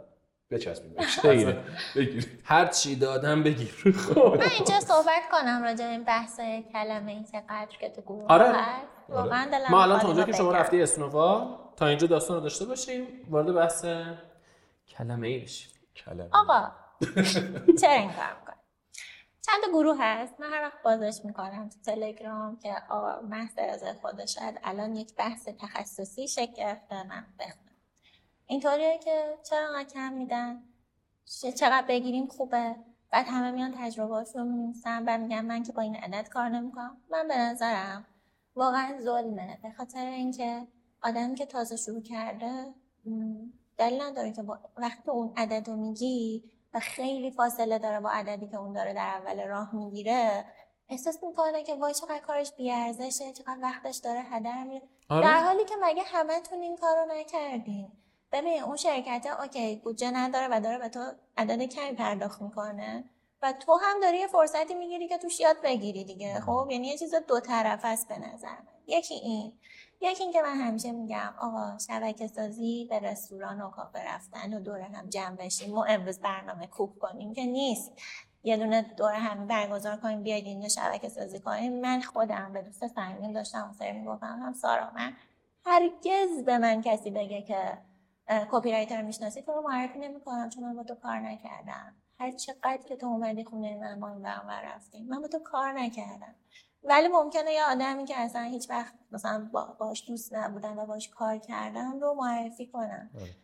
بچسبین *laughs* بگیرید هر چی دادم بگیر من اینجا صحبت کنم راجع به این بحث کلمه این قدر که تو گروه آره. هست. واقعا دلم ما الان اونجا که شما. رفتی اسنووا تا اینجا داستان رو داشته باشیم وارد بحث کلمه ای بشی کلمه. آقا چرا این کار چند گروه هست؟ من هر وقت بازش می‌کنم تو تلگرام که آقا محض از خودش شاید الان یک بحث تخصصی شکل گرفته من بخونم. اینطوریه که چرا کم میدن؟ چقدر بگیریم خوبه؟ بعد همه میان تجربهاشون رو می‌نویسن و میگن من که با این عدد کار نمی‌کنم. من به نظرم واقعا ظلمه. به خاطر اینکه آدمی که تازه شروع کرده دلیل نداره که با وقتی اون عدد رو میگی و خیلی فاصله داره با عددی که اون داره در اول راه می‌گیره. احساس می‌کنه که وای چقدر کارش بیارزشه چقدر وقتش داره هدر میره. آره. در حالی که مگه همتون این کارو نکردین؟ ببین اون شرکت اوکی بودجه نداره و داره به تو عدد کمی پرداخت می‌کنه و تو هم داری یه فرصتی می‌گیری که توش یاد بگیری دیگه. خب یعنی یه چیز دو طرف است به نظر من. یکی این. یکی این که من همیشه میگم آقا شبکه سازی به رستوران و کافه رفتن و دور هم جمع بشیم ما امروز برنامه کوک کنیم که نیست. یه دونه دور هم برگزار کنیم بیاید اینجا شبکه سازی کنیم. من خودم به دوست صمیمیم داشتم سری می‌گفتم هم سارا من هرگز به من کسی بگه که کپی رایتر می‌شناسی تو رو معرفی نمی‌کنم چون من با تو کار نکردم. هر چقدر که تو اومدی خونه من ما برنامه رفتیم من با تو کار نکردم. ولی ممکنه یه آدمی که اصلا هیچ وقت مثلا با- باش دوست نبودن و باش کار کردم رو معرفی کنم. آره.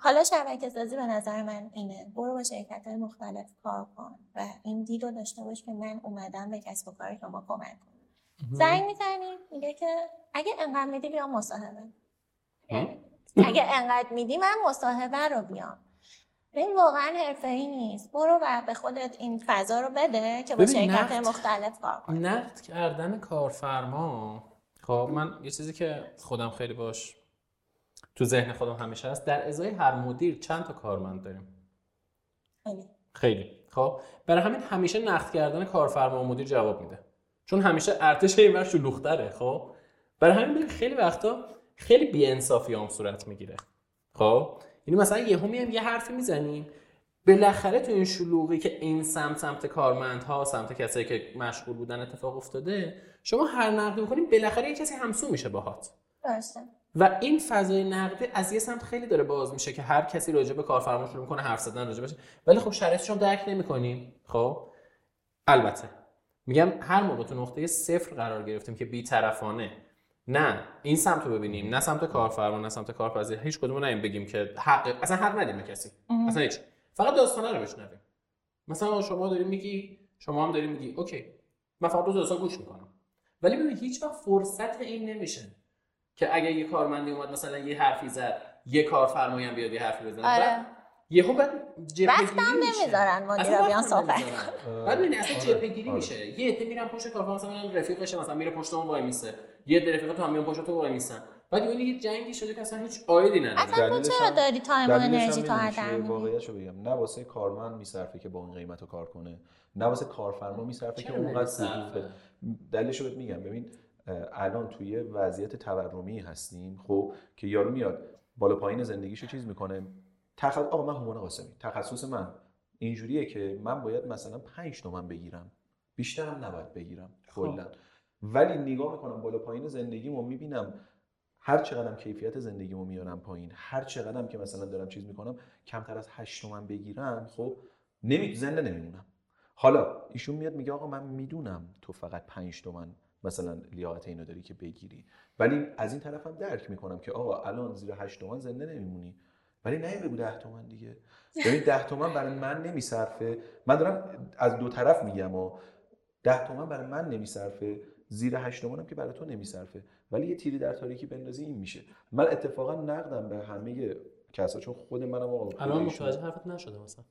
حالا شبکه سازی به نظر من اینه. برو با شرکت های مختلف کار کن و این دید رو داشته باش که من اومدم به کسب و کار شما کمک کنم. زنگ می‌زنی میگه که اگه انقدر میدی بیام مصاحبه. اگه انقدر میدی من مصاحبه رو بیام. این واقعا حرفه ای نیست. برو و به خودت این فضا رو بده که با شرکت مختلف کار کنی. نقد کردن کارفرما خب من یه چیزی که خودم خیلی باش تو ذهن خودم همیشه هست در ازای هر مدیر چند تا کارمند داریم؟ خیلی. خیلی. خب برای همین همیشه نقد کردن کارفرما و مدیر جواب میده. چون همیشه ارتش این ور شلوغ‌تره خب. برای همین خیلی وقتا خیلی بی‌انصافی هم صورت می‌گیره. خب یعنی مثلا یهو میایم یه حرفی می‌زنیم بالاخره تو این شلوغی که این سمت سمت کارمندها سمت کسایی که مشغول بودن اتفاق افتاده شما هر نقدی بکنی بالاخره یه کسی همسو میشه باهات. درسته. و این فضای نقدی از یه سمت خیلی داره باز میشه که هر کسی راجع به کارفرما شروع می‌کنه حرف زدن راجع بهش. ولی خب شرایطش رو درک نمی‌کنیم خب؟ البته. میگم هر موقع تو نقطه صفر قرار گرفتیم که بی‌طرفانه نه این سمت رو ببینیم نه سمت کارفرما نه سمت کارپذیر هیچ کدوم نیم بگیم که حق اصلا حق ندیم به کسی. اصلا هیچ. فقط داستانه رو بشنویم. مثلا شما داری میگی شما هم داری میگی. اوکی. من فقط دو داستان گوش می‌کنم. ولی ببین هیچ وقت فرصت این نمیشه که اگه یه کارمندی اومد مثلا یه حرفی زد یه کارفرمایی هم بیاد یه حرفی بزنه. آره. بعد یهو بعد وقتم. نمی‌ذارن مدیرا بیان صحبت. بعد ببین اصلا آره. جبهه گیری آره. میشه. یه عده میرن پشت کارفرما مثلا رفیقشه مثلا میره پشت اون وای میسه. یه عده رفیق تو هم میان پشت تو وای میسن. بعد یه یه جنگی شده که اصلا هیچ عایدی نداره. اصلا تو چرا داری تایم و انرژی هدر چیه؟ میدی واقعیتشو بگم. نه واسه کارمند میصرفه که با این قیمت رو کار کنه. نه واسه کارفرما میصرفه که اونقدر بده دلیلش رو بهت میگم. ببین الان توی وضعیت تورمی هستیم خب که یارو میاد بالا پایین زندگیشو چیز می‌کنه. تخصص آقا من هومان قاسمی تخصص من اینجوریه که من باید مثلا 5 تومن بگیرم. بیشترم نباید بگیرم خب. کلا. ولی نگاه می‌کنم بالا پایین زندگیمو می‌بینم هر چقدرم کیفیت زندگیمو میارم پایین هر چقدرم که مثلا دارم چیز می‌کنم کمتر از 8 تومن بگیرم خب نمی زنده نمیمونم. حالا ایشون میاد میگه آقا من می‌دونم تو فقط 5 تومن مثلا لیاقت اینو داری که بگیری. ولی از این طرفم درک می‌کنم که آقا الان زیر 8 تومن زنده نمیمونی. ولی نه بگو 10 تومن دیگه. ببین 10 تومن برای من نمیصرفه. من دارم از دو طرف میگم و 10 تومن برای من نمیصرفه. زیر 8 تومنم که برای تو نمیصرفه. ولی یه تیری در تاریکی بندازی این میشه. من اتفاقا نقدم به همه کسا چون خود منم آقا الان متوجه حرفت نشده مثلا.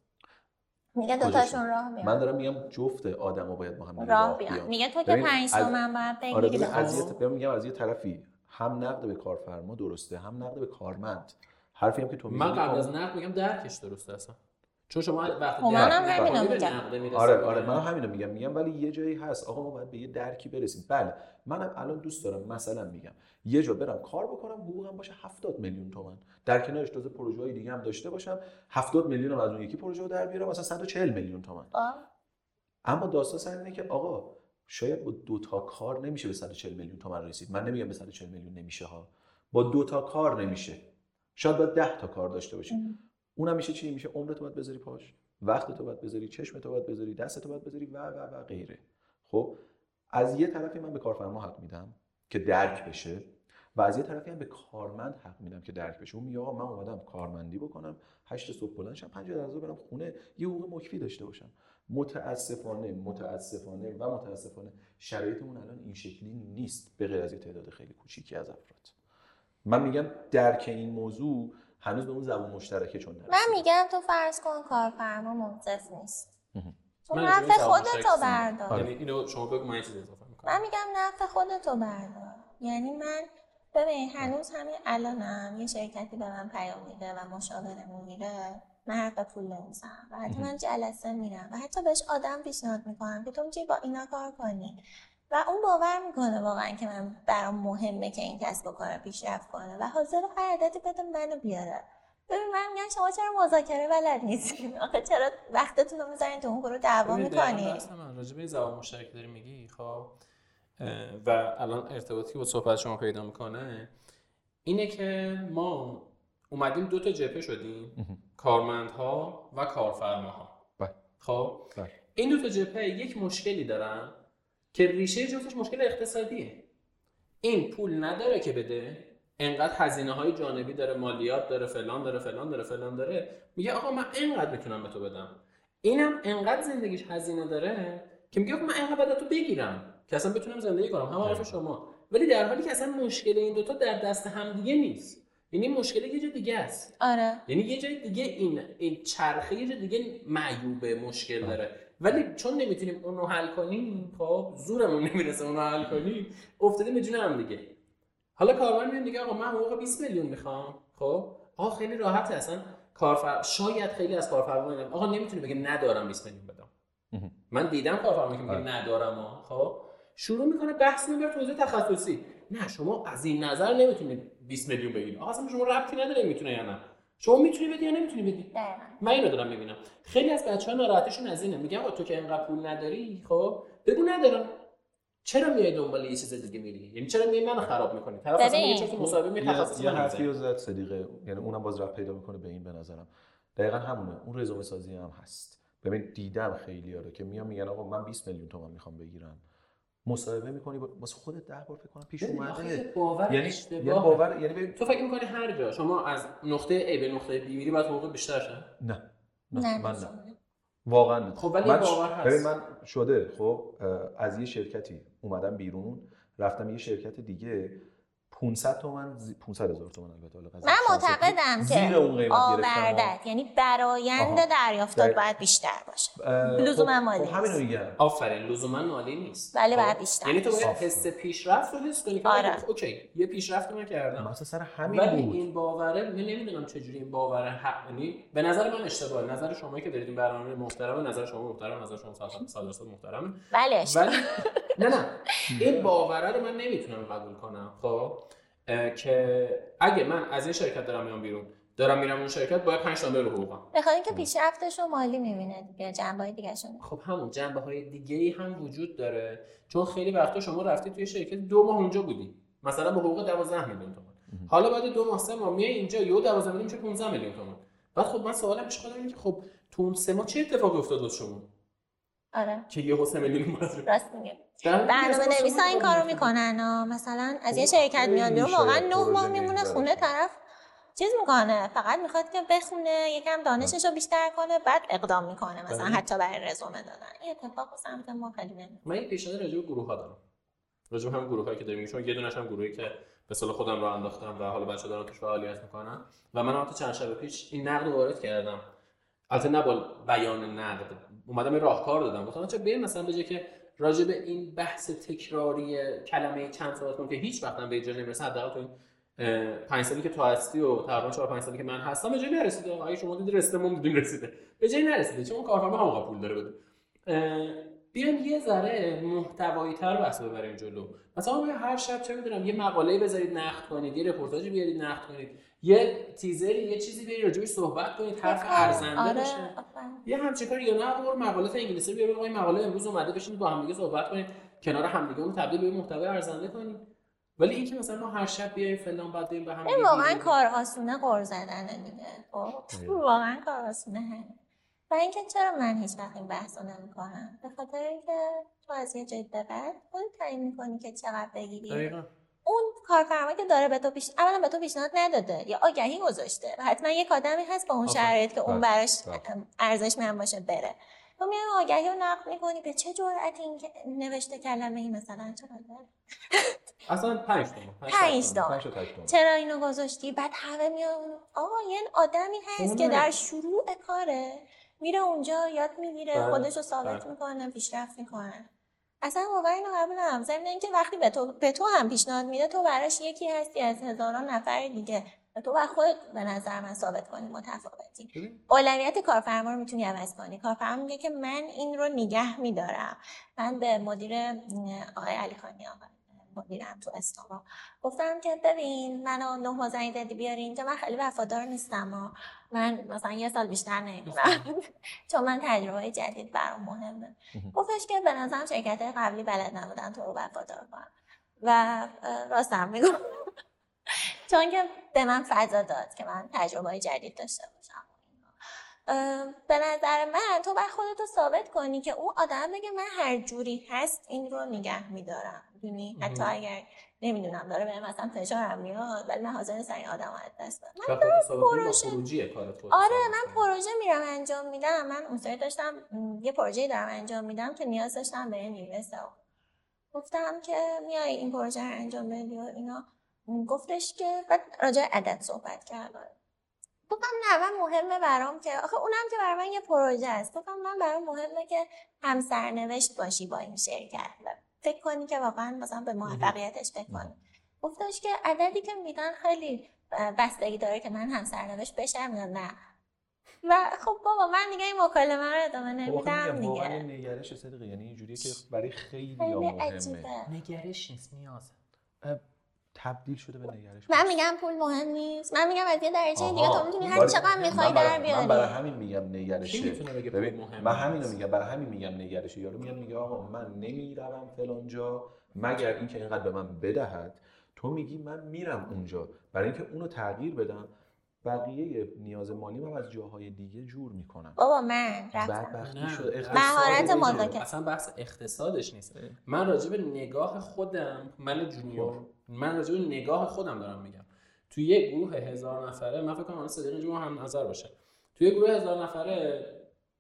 میگه دوتاشون راه من میان دارم میگم جفت آدما باید با هم راه راه بیان. میگه تو که ببین، پنج از- تومن باید آره بگیری. به از یه میگم از یه طرفی. هم نقد به کارفرما درسته هم نقد به کارمند. حرفی هم که تو من قبل کام- از نقد میگم درکش درسته اصلا. چون شما وقتی خب منم به میگم. آره. آره من همینو میگم. میگم ولی یه جایی هست. آقا ما باید به یه درکی برسیم. بله منم الان دوست دارم مثلا میگم. یه جا برم کار بکنم حقوقم باشه 70 میلیون تومن در کنارش تازه پروژه های دیگه هم داشته باشم 70 میلیون از اون یکی پروژه رو در بیارم مثلا 140 میلیون تومن آه. اما داستان سر اینه که آقا شاید با دو تا کار نمیشه به 140 میلیون تومن رسید. من نمیگم به 140 میلیون نمیشه ها. با دو تا کار نمیشه. شاید باید 10 تا کار داشته باشیم اونم میشه چی؟ میشه عمر تو باید بذاری پاش وقت تو باید بذاری چشم تو باید بذاری دست تو باید بذاری و و و غیره. خب از یه طرفی من به کارفرما حق میدم که درک بشه و از یه طرفی هم به کارمند حق میدم که درک بشه. اون میگه آقا من اومدم کارمندی بکنم هشت صبح بلند شم 5 درصد برم خونه یه حقوق مکفی داشته باشم. متاسفانه متاسفانه و متاسفانه شرایطمون الان این شکلی نیست به غیر از یه تعداد خیلی کوچیکی از افراد. من میگم درک این موضوع هنوز به اون زبون مشترکه چون من. میگم تو فرض کن کارفرما منصف نیست. تو نفع خودتو بردار. یعنی اینو شما بگو من چیز اضافه می‌کنم. من میگم نفع خودتو بردار. یعنی من ببین هنوز همین الانم یه شرکتی به من پیام میده و مشاورمون میره من حق پول نمی‌زنم. و حتی من جلسه میرم و حتی بهش آدم پیشنهاد می‌کنم که تو می‌تونی با اینا کار کنی. و اون باور می‌کنه واقعا که من برام مهمه که این کسب و کار پیشرفت کنه و حاضر هر عددی بده منو بیاره. ببین من میگم شما چرا مذاکره بلد نیستین *laughs* آخه چرا وقتتون رو می‌ذارین تو اون گروه دعوا بحث من راجع به این زبان مشترک داری میگی؟ خب و الان ارتباطی که با صحبت شما پیدا می‌کنه اینه که ما اومدیم دو تا جبهه شدیم کارمندها و کارفرماها. بله. خب بله. این دو تا جبهه یک مشکلی دارن که ریشه جفتش مشکل اقتصادیه. این پول نداره که بده. انقدر هزینه های جانبی داره مالیات داره فلان داره فلان داره فلان داره. میگه آقا من انقدر می‌تونم به تو بدم. اینم انقدر زندگیش هزینه داره که میگه آقا من انقدر باید تو بگیرم که اصلا بتونم زندگی کنم. هم حرف شما. ولی در حالی که اصلا مشکل این دوتا در دست همدیگه نیست. یعنی مشکل یه جای دیگه است. آره. یعنی یه جای دیگه این این چرخه یه جای دیگه معیوبه مشکل داره. ولی چون نمی‌تونیم اون رو حل کنیم خب زورمون نمی‌رسه اون رو حل کنیم. افتادیم به جون هم دیگه. حالا کارمند میاد میگه آقا من حقوق 20 میلیون می‌خوام. خب؟ آقا خیلی راحته اصلا کارفر شاید خیلی از کارفرما آقا نمی‌تونه بگه ندارم 20 میلیون بدم. من دیدم کارفرما که میگه آره. ندارم ها. خب؟ شروع می‌کنه بحث می‌بره تو حوزه تخصصی. نه شما از این نظر نمی‌تونید 20 میلیون بگیرید. آقا اصلا شما ربطی نداره می‌تونه یا نه. شما می‌تونی بدی یا نمی‌تونی بدی؟ دقیقاً. من اینو دارم می‌بینم. خیلی از بچه ها ناراحتیشون از اینه میگن آقا تو که انقدر پول نداری خب؟ بگو ندارم. چرا میای دنبال یه چیز دیگه میری؟ یعنی چرا میای منو خراب می‌کنی؟ طرف اصلا چون تو مصاحبه می یه- تخصص یه حرفی. رو زد صدیقه. یعنی اونم باز رفت پیدا می‌کنه به این به نظرم. دقیقا همونه. اون رزومه سازی هم هست. ببین دیدم خیلی رو که میان میگن آقا من 20 میلیون تومان می‌خوام بگیرم. مصاحبه می‌کنی با- واسه خودت ده بار فکر کنم پیش اومده باور یعنی اشتباهه. یعنی باور یعنی ببین تو فکر می‌کنی هر جا شما از نقطه A به نقطه B میری باید حقوق بیشتر شه نه نه نه من نه. واقعا نه خب ولی من باور هست. ببین من شده خب از یه شرکتی اومدم بیرون رفتم یه شرکت دیگه 500 تومن زی... 500 هزار تومن البته حالا قضیه من. معتقدم زیر که اون قیمت گرفتم آوردت یعنی برایند آها. دریافتات. باید بیشتر باشه اه، لزوما خب- مالی خب همین رو. میگم آفرین لزوما مالی نیست خب؟ باید بیشتر یعنی تو باید. حس پیشرفت رو حس کنی که آره. اوکی یه پیشرفت من کردم مثلا سر همین ولی بود این باوره من نمی‌دونم چجوری این باوره حق یعنی به نظر من اشتباهه نظر شما که دارید این برنامه محترمه نظر شما محترم نظر شما صد صد درصد اشتباه. ولی نه نه *laughs* این باوره رو من نمی‌تونم قبول کنم خب که اگه من از این شرکت دارم میام بیرون دارم میرم اون شرکت باید 5 تا رو حقوقم. بخاطر اینکه پیشرفتش رو مالی می‌بینه دیگه جنبه دیگه شون خب همون جنبه های دیگه ای هم وجود داره. چون خیلی وقتا شما رفتی توی شرکت دو ماه اونجا بودی. مثلا با حقوق 12 میلیون تومان. حالا بعد دو ماه سه ماه میای اینجا یهو 12 میلیون میشه 15 میلیون تومان. بعد خب من سوالم پیش خودم اینه که خب تو اون سه ماه چه اتفاقی افتاد واسه شما؟ آره که یهو 3 میلیون اومد راست میگه برنامه نویسا این کارو می‌کنن. مثلا از یه شرکت میاد بیرون واقعا نه ماه میمونه. خونه طرف چیز می‌کنه فقط می‌خواد که بخونه یکم دانشش رو بیشتر کنه بعد اقدام می‌کنه مثلا بله. حتی برای رزومه دادن این اتفاق سمت ما خیلی. من یه پیشنهاد راجع به گروه ها دارم راجع هم گروه هایی که داریم چون یه دونش هم گروهی که به صلاح خودم رو انداختم و حالا بچه‌ها دارن توش فعالیت می‌کنن و من حتی چند شب پیش این نقد رو وارد کردم البته نه با بیان نقد اومدم راهکار دادم. گفتم چه بیاین مثلا به جای که راجع به این بحث تکراری کلمه چند صحبت کنیم که هیچ وقت هم به جا نمی‌رسه. حداقل تو این اه، پنج سالی که تو هستی و تقریبا چهار پنج سالی که من هستم به جای نرسیده. اگه شما دیدی رسیده ما دیدیم رسیده. به جای نرسیده. چون کارفرما هم پول داره بده بیایم یه ذره محتوایی تر بحث ببریم جلو مثلا هر شب چه می‌دونم یه مقاله بذارید نقد کنید یه رپورتاجی بیارید نقد کنید یه تیزری یه چیزی بیارید راجعش صحبت کنید حرف ارزنده آره باشه آفرین. یه همچین کاری یا نه برو مقالات انگلیسی بیارید آقا این مقاله امروز اومده بشینید با همدیگه صحبت کنید کنار همدیگه اون تبدیل به محتوای ارزنده کنید ولی اینکه مثلا ما هر شب بیایم فلان بعد بریم به هم این دیگه واقعا. کار آسونه قر زدنه دیگه. واقعا کار آسونه و اینکه چرا من هیچ وقت این بحث رو نمی‌کنم به خاطر اینکه تو از یه جای به بعد خودت تعیین می‌کنی که چقدر بگیری دقیقاً. اون کارفرما که داره به تو پیش اولا به تو پیشنهاد نداده یا آگهی گذاشته و حتما یک آدمی هست با اون. شرایط که اون بله. براش بله. ارزشمند باشه بره تو میای آگهی رو نقد می‌کنی به چه جرأتی این که نوشته کلمه ای مثلا چقدر *laughs* اصلا پنج تومن پنج تومن. تا. چرا اینو گذاشتی بعد همه میان آقا یه آدمی هست که اونه. در شروع کاره میره اونجا یاد می‌گیره بله. خودش رو ثابت بله. می‌کنه پیشرفت می‌کنه اصلا واقعا اینو قبول ندارم ضمن اینکه وقتی به تو به تو هم پیشنهاد میده تو براش یکی هستی از هزاران نفر دیگه و تو بر خودت به نظر من ثابت کنی متفاوتی. اولویت کارفرما رو می‌تونی عوض کنی کارفرما میگه که من این رو نگه میدارم من به مدیر آقای علی خانی آقا مدیرم تو استاوا گفتم که ببین منو نه ماه زنگ زدی بیاری اینجا من خیلی وفادار نیستم و من مثلا یه سال بیشتر نمیمونم *laughs* چون من تجربه جدید برام مهمه. مهم. گفتش که به نظرم شرکت قبلی بلد نبودن تو رو وفادار کنن. و راستم میگم *laughs* چون که به من فضا داد که من تجربه جدید داشته باشم. به نظر من تو باید خودتو ثابت کنی که اون آدم بگه من هر جوری هست این رو نگه میدارم. حتی. اگر نمی‌دونم داره به مثلا فشارم میاد ولی من حاضر نیستم این آدم از دست بدم. کنی با پروژه- آره من. پروژه میرم انجام میدم. من اون داشتم یه پروژه دارم انجام میدم که نیاز داشتم به سوم. گفتم که میای این پروژه رو انجام بدی و اینا. گفتش که بعد راجع عدد صحبت کرد گفتم نه من مهمه برام که آخه اونم که برای من یه پروژه است. گفتم من برام مهمه که هم سرنوشت باشی با این شرکت. فکر کنی که واقعا مثلا به موفقیتش فکر کنی. گفتش که عددی که میدن خیلی بستگی داره که من هم سرنوشت بشم یا نه. و خب بابا من دیگه این مکالمه رو ادامه خب نمیدم واقعا دیگه. این نگرش صدقه یعنی اینجوریه که برای خیلی خیلی مهمه عجیبه. نگرش نیست نیازه تبدیل شده به نگرش من میگم پول مهم نیست. من میگم از یه درجه دیگه آها. تو می‌تونی هر چقدر می‌خوای من برای- در من برای بیاری همین میگم نگرشه. ببین مهم من همینو نیست؟ میگم برای همین میگم نگرشه. یارو میاد میگه آقا من نمی‌روم فلان جا. مگر اینکه اینقدر به من بدهد تو میگی من میرم اونجا. برای اینکه اونو تغییر بدم بقیه نیاز مالی هم از جاهای دیگه جور می‌کنم. بابا من رفتم. بدبختی اقتصاد مهارت دیگه. مذاکره. اصلا بحث اقتصادش نیست. من راجع به نگاه خودم من جونیور من راجع به نگاه خودم دارم میگم. توی یه گروه هزار نفره من فکر کنم صدیق اینجا هم نظر باشه. توی یه گروه هزار نفره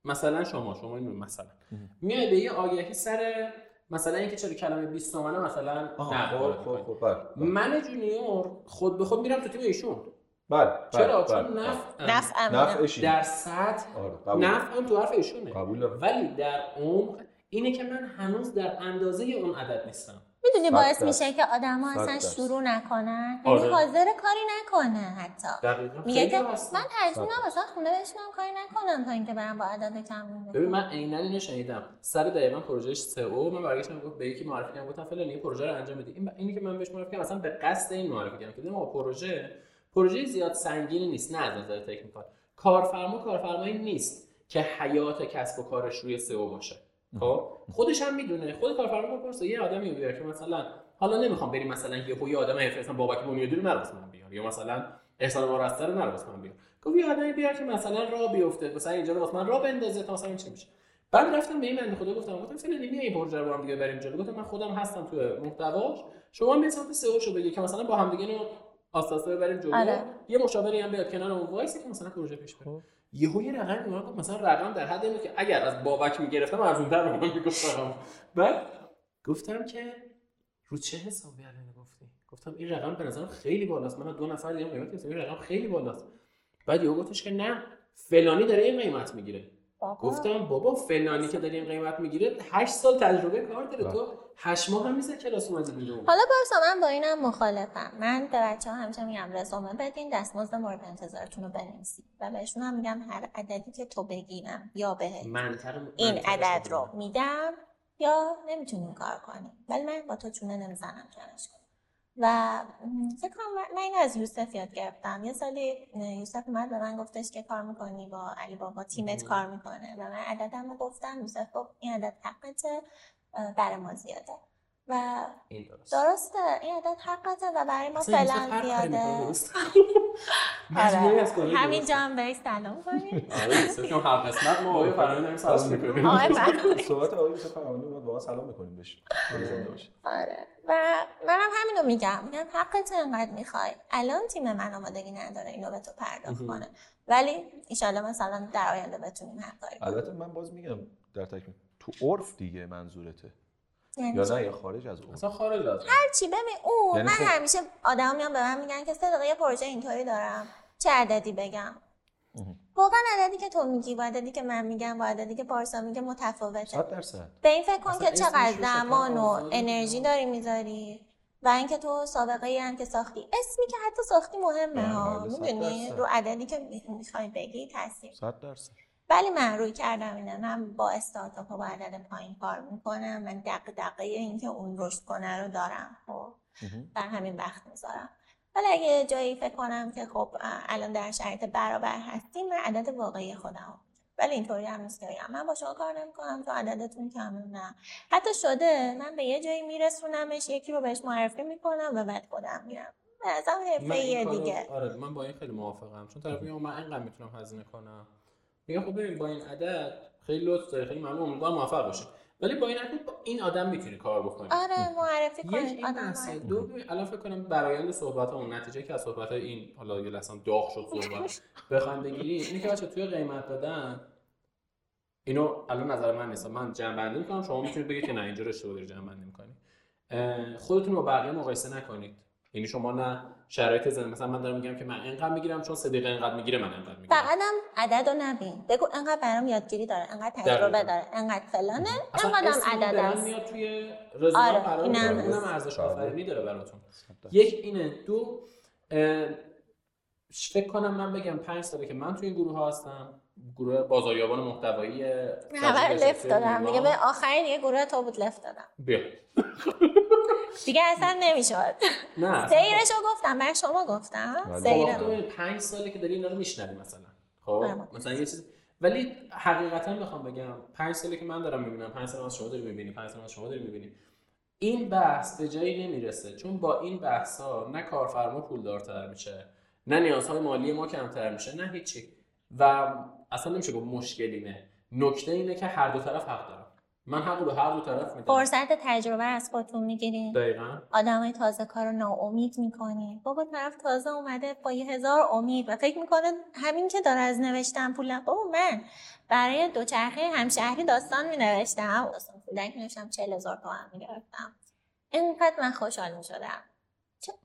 مثلا شما شما این مثلا. میای به یه آگهی سر مثلا اینکه چرا کلمه 20 تومنه مثلا نه خب خب خب بله بله. من جونیور خود به خود میرم تو تیم ایشون. بله چرا؟ بله، چون بله. نفع نفع نفعشی در سطح آره نفع هم تو حرف ایشونه. ولی در عمق اینه که من هنوز در اندازه اون عدد نیستم. می‌دونی باعث. میشه که آدما اصلا. شروع نکنن؟ یعنی آره. حاضر کاری نکنه حتی. دقیقا. میگه که. من ترجیح مثلا خونه بشینم کاری نکنم تا اینکه برم با عدد کم ببین من عینا اینو شنیدم. سر دقیقا پروژهش سئو من برگشتم گفت به یکی معرفی کردم. گفتم فلان این پروژه رو انجام بدی. این اینی که من بهش معرفی کردم اصلا به قصد این معرفی کردم. که دیدم آقا پروژه پروژه زیاد سنگینی نیست نه از نظر تکنیکال. کارفرما کارفرمایی نیست که حیات کسب و کارش روی سئو باشه. خب؟ خودش هم می‌دونه. خود کارفرما بپرسه یه آدمی بیار که مثلا حالا نمی‌خوام بریم مثلا یه یه آدم حرفه بابک بنیادی رو نرو من بیار یا مثلا احسان وارسته رو نرو من بیار گفت یه آدمی بیار که مثلا راه بیفته مثلا اینجا رو من راه بندازه تا مثلا این چی میشه. بعد رفتم به این بنده خدا گفتم گفتم فعلا نمیای این پروژه رو هم دیگه بریم جلو. گفتم من خودم هستم تو محتواش. شما هم به سمت بگی که مثلا با هم دیگه آستاسه ببریم جلو. آره. یه مشاوری هم بیاد کنار اون وایسی که مثلا پروژه پیش بره. یهو یه رقم اومد گفت مثلا رقم در حد اینه که اگر از بابک می‌گرفتم ارزون‌تر به من می‌گفتم. بعد گفتم که رو چه حسابی الان گفتی؟ گفتم این رقم به نظرم خیلی بالاست. من از دو نفر دیگه قیمت این رقم خیلی بالاست. بعد یهو گفتش که نه فلانی داره این قیمت می‌گیره. گفتم بابا فلانی که داره این قیمت می‌گیره 8 سال تجربه کار داره تو. 8 ماه هم نیست کلاس اومدی بیرون. حالا بارسا من با اینم مخالفم. من به بچه ها همیشه میگم رزومه بدین دستمزد مورد انتظارتون رو بنویسید و بهشون هم میگم هر عددی که تو بگیرم یا منطقه این عدد. رو میدم یا نمی‌تونیم کار کنیم ولی من با تو چونه نمی‌زنم کنش کنم و فکر کنم من- این از یوسف یاد گرفتم. یه سالی یوسف اومد به من گفتش که کار می‌کنی با علی بابا تیمت. کار می‌کنه. و من عددم رو گفتم. یوسف گفت این عدد حقته برای ما زیاده. و این درست. درسته این عدد حقته و برای ما فعلا زیاده. *laughs* مجموعی از کارهای همین درسته. جا هم بهش سلام کنیم. *laughs* آره. چون هر قسمت ما آقای فرانی داریم سلام می‌کنیم. آقای فرانی. *laughs* صحبت آقای یوسف فرمانده اومد واقعا سلام می‌کنیم بهش. باشه. آره. و منم همینو میگم. میگم حقت انقدر می‌خوای. الان تیم من آمادگی نداره اینو به تو پرداخت کنه. ولی ایشالله مثلا در آینده بتونیم همکاری کنیم البته من باز میگم در تکمیل تو عرف دیگه منظورته. یعنی یا نه یا خارج از عرف اصلا خارج از هرچی ببین اون یعنی من خب- همیشه آدم میان به من میگن که صدقه یه پروژه اینطوری دارم. چه عددی بگم؟ واقعا عددی که تو میگی با عددی که من میگم با عددی که پارسا میگه متفاوته. صد درصد. به این فکر کن که چقدر زمان و انرژی داری می‌ذاری و اینکه تو سابقه ای هم که ساختی. اسمی که حتی ساختی مهمه بله، ها بله، می‌دونی. رو عددی که می‌خوای بگی تاثیر. صد درصد. ولی من روی کردم اینه من با استارتاپ ها با عدد پایین کار می‌کنم من دق دقیقه اینکه اون رشد کنه رو دارم خب. بر همین وقت می‌ذارم. ولی اگه جایی فکر کنم که خب الان در شرایط برابر هستیم من عدد واقعی خودم ولی اینطوری هم نیست من با شما کار نمی‌کنم تو عددتون کمه نه. حتی شده من به یه جایی میرسونمش یکی رو بهش معرفی می‌کنم و بعد خودم میرم. به نظرم این حرفه دیگه. آره من با این خیلی موافقم. چون طرف من اینقدر می‌تونم هزینه کنم. میگم خب ببین با این عدد خیلی لطف داری خیلی ممنون امیدوارم موفق باشی ولی با این عدد با این آدم می‌تونی کار بکنی آره معرفی یک کنید این بحثه. دو الان فکر کنم برآیند صحبت اون نتیجه که از صحبت این حالا یه لحظه داغ شد صحبت *laughs* بخوایم بگیریم. اینه که بچه توی قیمت دادن اینو الان نظر من نیست. من جمع بندی می‌کنم شما می‌تونید بگید که نه اینجا رو اشتباه داری جمع بندی می‌کنی خودتون رو با بقیه مقایسه نکنید. یعنی شما نه شرایط زندگی مثلا من دارم میگم که من اینقدر می‌گیرم چون صدیقه اینقدر می‌گیره من اینقدر می‌گیرم. فقط هم عدد رو نبین. بگو انقدر برام یادگیری داره انقدر تجربه. داره انقدر فلانه انقدر هم عدد است. میاد توی رزومه آره، قرار. اونم ارزش آفرینی داره براتون. درصد. یک اینه. دو فکر کنم من بگم پنج ساله که من توی این گروه ها هستم. گروه بازاریابان محتوایی تجربه لفت دادم. دیگه به آخرین دیگه گروه تو بود لفت دادم. بیا. *laughs* دیگه اصلا نمی‌شد. نه *laughs* سیرش رو گفتم بر شما گفتم. بله. سیر تو پنج ساله که داری اینا رو میشنوی مثلا. خب آره. مثلا یه چیز ولی حقیقتا بخوام بگم پنج ساله که من دارم می‌بینم پنج سال از شما داری می‌بینی پنج سال از شما داری می‌بینی. این بحث به جایی نمی‌رسه چون با این بحث ها نه کارفرما پولدارتر میشه نه نیازهای مالی ما کمتر میشه نه هیچی. و اصلا نمیشه گفت مشکلی نه نکته اینه که هر دو طرف حق دارن. من حق به هر دو طرف میدم. فرصت تجربه از خودتون می‌گیرین. دقیقا. آدمای تازه کار رو ناامید می‌کنین. بابا طرف تازه اومده با یه هزار امید و فکر می‌کنه همین که داره از نوشتن پول بابا من برای دوچرخه همشهری داستان مینوشتم. داستان کودک مینوشتم چهل هزار تومن می‌گرفتم. اینقدر من خوشحال می‌شدم.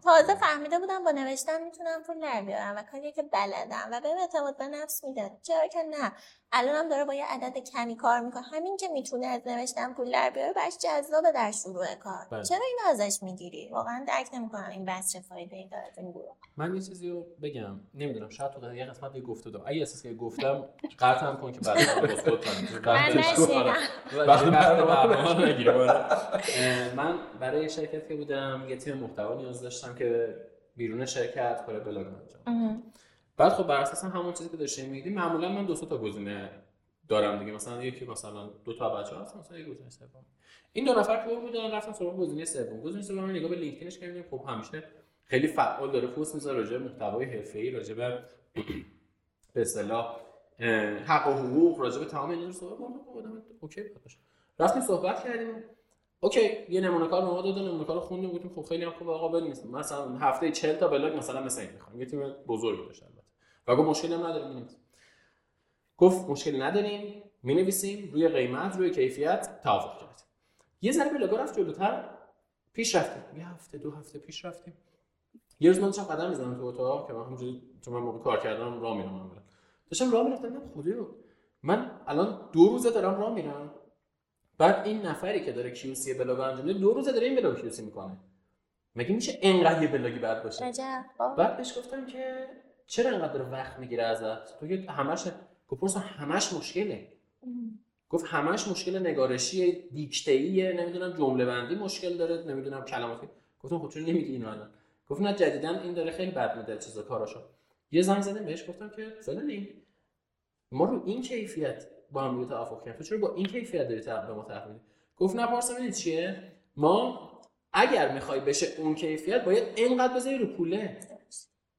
تازه فهمیده بودم با نوشتن می‌تونم پول در بیارم و کاریه که بلدم و بهم اعتماد به نفس میده چرا که نه؟ الانم داره با یه عدد کمی کار می‌کنه. همین که می‌تونه از نوشتن پول در بیاره براش جذابه در شروع کار. بله. چرا اینو ازش می‌گیری؟ واقعا درک نمی‌کنم این بحث چه فایده ای داره تو این گروه. من یه چیزی رو بگم. نمی‌دونم شاید تو یه قسمت یه گفته دارم. اگه احساس که گفتم قطع هم کن که بعد من بس *laughs* من برای شرکت که بودم یه تیم محتوا نیاز داشتم که بیرون شرکت کار بلاگ انجام بعد خب بر اساس همون چیزی که داشتیم میگیدیم معمولا من دو تا گزینه دارم دیگه. مثلا یکی مثلا دو تا بچه هست مثلا یه گزینه سوم. این دو نفر که بودن رفتم سراغ گزینه سوم. گزینه سوم نگاه به LinkedIn ش کردم خب همیشه خیلی فعال داره پست می‌ذاره راجع به محتوای حرفه‌ای راجع به به اصطلاح حق و حقوق راجع به تمام اینا رو صحبت کنم خب okay باشه. رفتیم صحبت کردیم. okay یه نمونه کار ما دادن نمونه کار خوندیم گفتیم خب خیلی هم خوب آقا بنویسیم مثلا هفته 40 تا بلاگ مثلا مثل این می‌خوام. یه تیم بزرگی داشت البته و گفت مشکلی هم نداریم می‌نویسیم. گفت مشکلی نداریم می‌نویسیم روی قیمت روی کیفیت توافق کردیم یه ذره بلاگا رفت جلوتر پیش رفتیم. یه هفته دو هفته پیش رفتیم. یه روز من داشتم قدم می‌زنم تو اتاق که من همونجوری چون من موقع کار کردم راه میرم معمولا داشتم راه می‌رفتم دیدم خدایا من الان دو روزه دارم راه میرم. بعد این نفری که داره QC blog انجام میده دو روزه داره این blog QC می‌کنه. مگه میشه انقدر یه بلاگی بد باشه. بعد بهش گفتم که چرا داره وقت می‌گیره ازت؟ تو که همش گفت همش مشکله. گفت همش مشکل نگارشی دیکته‌ایه نمی‌دونم جمله بندی مشکل داره نمی‌دونم کلمات. گفتم خب چرا نمیگی اینو الان؟ گفت نه جدیدن این داره خیلی بد میده چیزا کاراشو. یه زنگ زدم بهش گفتم که فلانی ما رو این کیفیت با هم دیگه توافق کردیم. تو چرا با این کیفیت داری به ما تحویل گفت نه پارسا می‌دید چیه؟ ما اگر می‌خوای بشه اون کیفیت باید اینقدر بذاری رو پوله.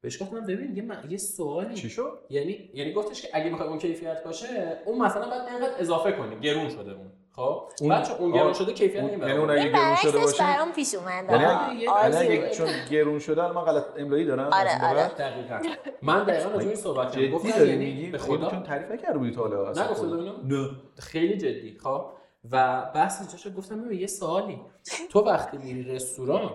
بهش گفتم ببین یه, من... یه سوالی. چی شد؟ یعنی یعنی گفتش که اگه می‌خوای اون کیفیت باشه اون مثلا باید اینقدر اضافه کنی گرون شده اون. خب؟ اون- بعد چون اون گرون شده کیفیت اون- نمی‌بره. یعنی اون اگه این گرون شده باشه برام پیش اومده یعنی. اگه- یعنی چون گرون شده من غلط املایی دارم آره، از آره. دقیقاً. من دقیقاً به این صحبت کردم. گفتم یعنی میگی؟ به خدا چون تعریف نکرده بودی تا حالا خودت. بودم؟ نه. خیلی جدی. خب؟ و بحث اینجا شد گفتم ببین یه سوالی. تو وقتی میری رستوران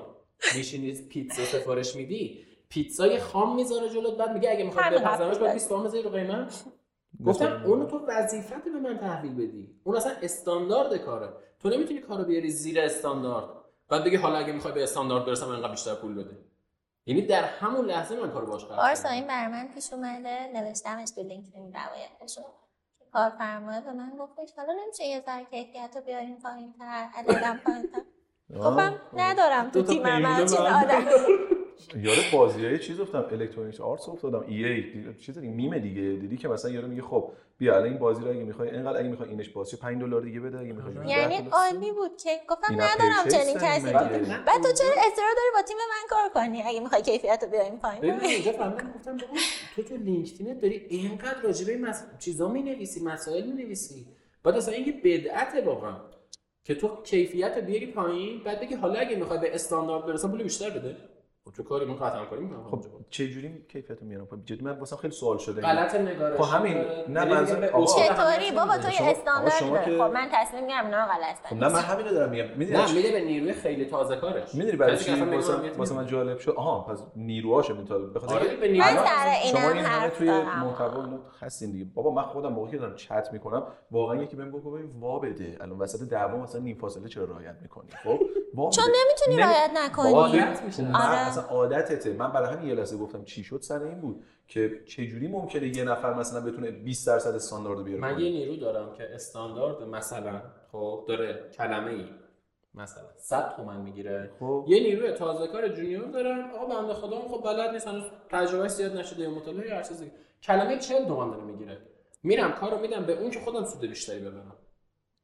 میشینی پیتزا سفارش میدی پیتزای خام می‌ذاره جلوت بعد میگه اگه می‌خوای همین بپزمش زدی. 20 تومن بذاری رو قیمت. گفتم اونو تو وظیفت به من تحویل بدی. اون اصلا استاندارد کاره. تو نمی‌تونی کارو بیاری زیر استاندارد. بعد بگی حالا اگه می‌خوای به استاندارد برسم انقدر بیشتر پول بده. یعنی در همون لحظه من کارو باش قطع آرسا کردم. این بر من پیش اومده. نوشتمش تو لینکدین روایتشو کارفرمای به من گفتش حالا نمیشه یه ذره کیفیت رو بیارین پایین تر عددم پایین تر آه. گفتم ندارم تو تیمم همچین من. آدم. *laughs* یاد بازی های چیز افتادم Electronic Arts افتادم EA چیز دیگه میمه دیگه دیدی که مثلا یارو میگه خب بیا الان این بازی رو اگه می‌خوای اینقدر اگه می‌خوای اینش باشه 5 دلار دیگه بده اگه می‌خوای. یعنی عالی بود که گفتم ندارم چنین کسی. بعد تو چرا اصرار داری با تیم من کار کنی؟ اگه می‌خوای کیفیت رو بیاریم پایین. ببین اینجا فهمیدم گفتم تو تو لینکدینت داری اینقدر راجع به این مس... چیزا می مسائل می نویسی بعد اصلا این یه بدعته واقعا که تو کیفیت بیاری پایین بعد بگی حالا اگه می‌خوای به استاندارد برسم پول بیشتر بده. تو کاری من قطعا کاری می‌کنم خب چه جوری کیفیت میارم پایین جدی من واسه خیلی سوال شده غلط نگارش خب همین. نه، منظور- چطوری بابا. تو استاندارد که- خب من تصمیم می‌گیرم اینا رو غلط خب نه من بنویسم. همین رو دارم میگم می‌دونی نه میده به نیروی خیلی تازه کارش می‌دونی برای چی واسه من. جالب شد آها پس نیروهاش می‌تونه بخاطر آره اینکه به من نیروی سر اینم شما این همه حرف توی. محتوا هستین دیگه بابا من خودم موقعی که دارم چت می‌کنم واقعا یکی بهم گفت وا بده الان وسط دعوا مثلا نیم فاصله چرا رعایت می‌کنی خب چون. نمی‌تونی نمی- رعایت نکنی. من آره. اصلا عادتته. من برای همین یه لحظه گفتم چی شد سر این بود که چه جوری ممکنه یه نفر مثلا بتونه 20 درصد استاندارد بیاره من یه؟ نیرو دارم که استاندارد مثلا خب داره کلمه ای مثلا 100 تومن می‌گیره. خب. یه نیروی تازه کار جونیور دارم. آقا بنده خدا خب بلد نیست هنوز تجربه زیاد نشده یا مطالعه هر چیزی کلمه 40 تومن داره می‌گیره. میرم کارو میدم به اون که خودم سود بیشتری ببرم.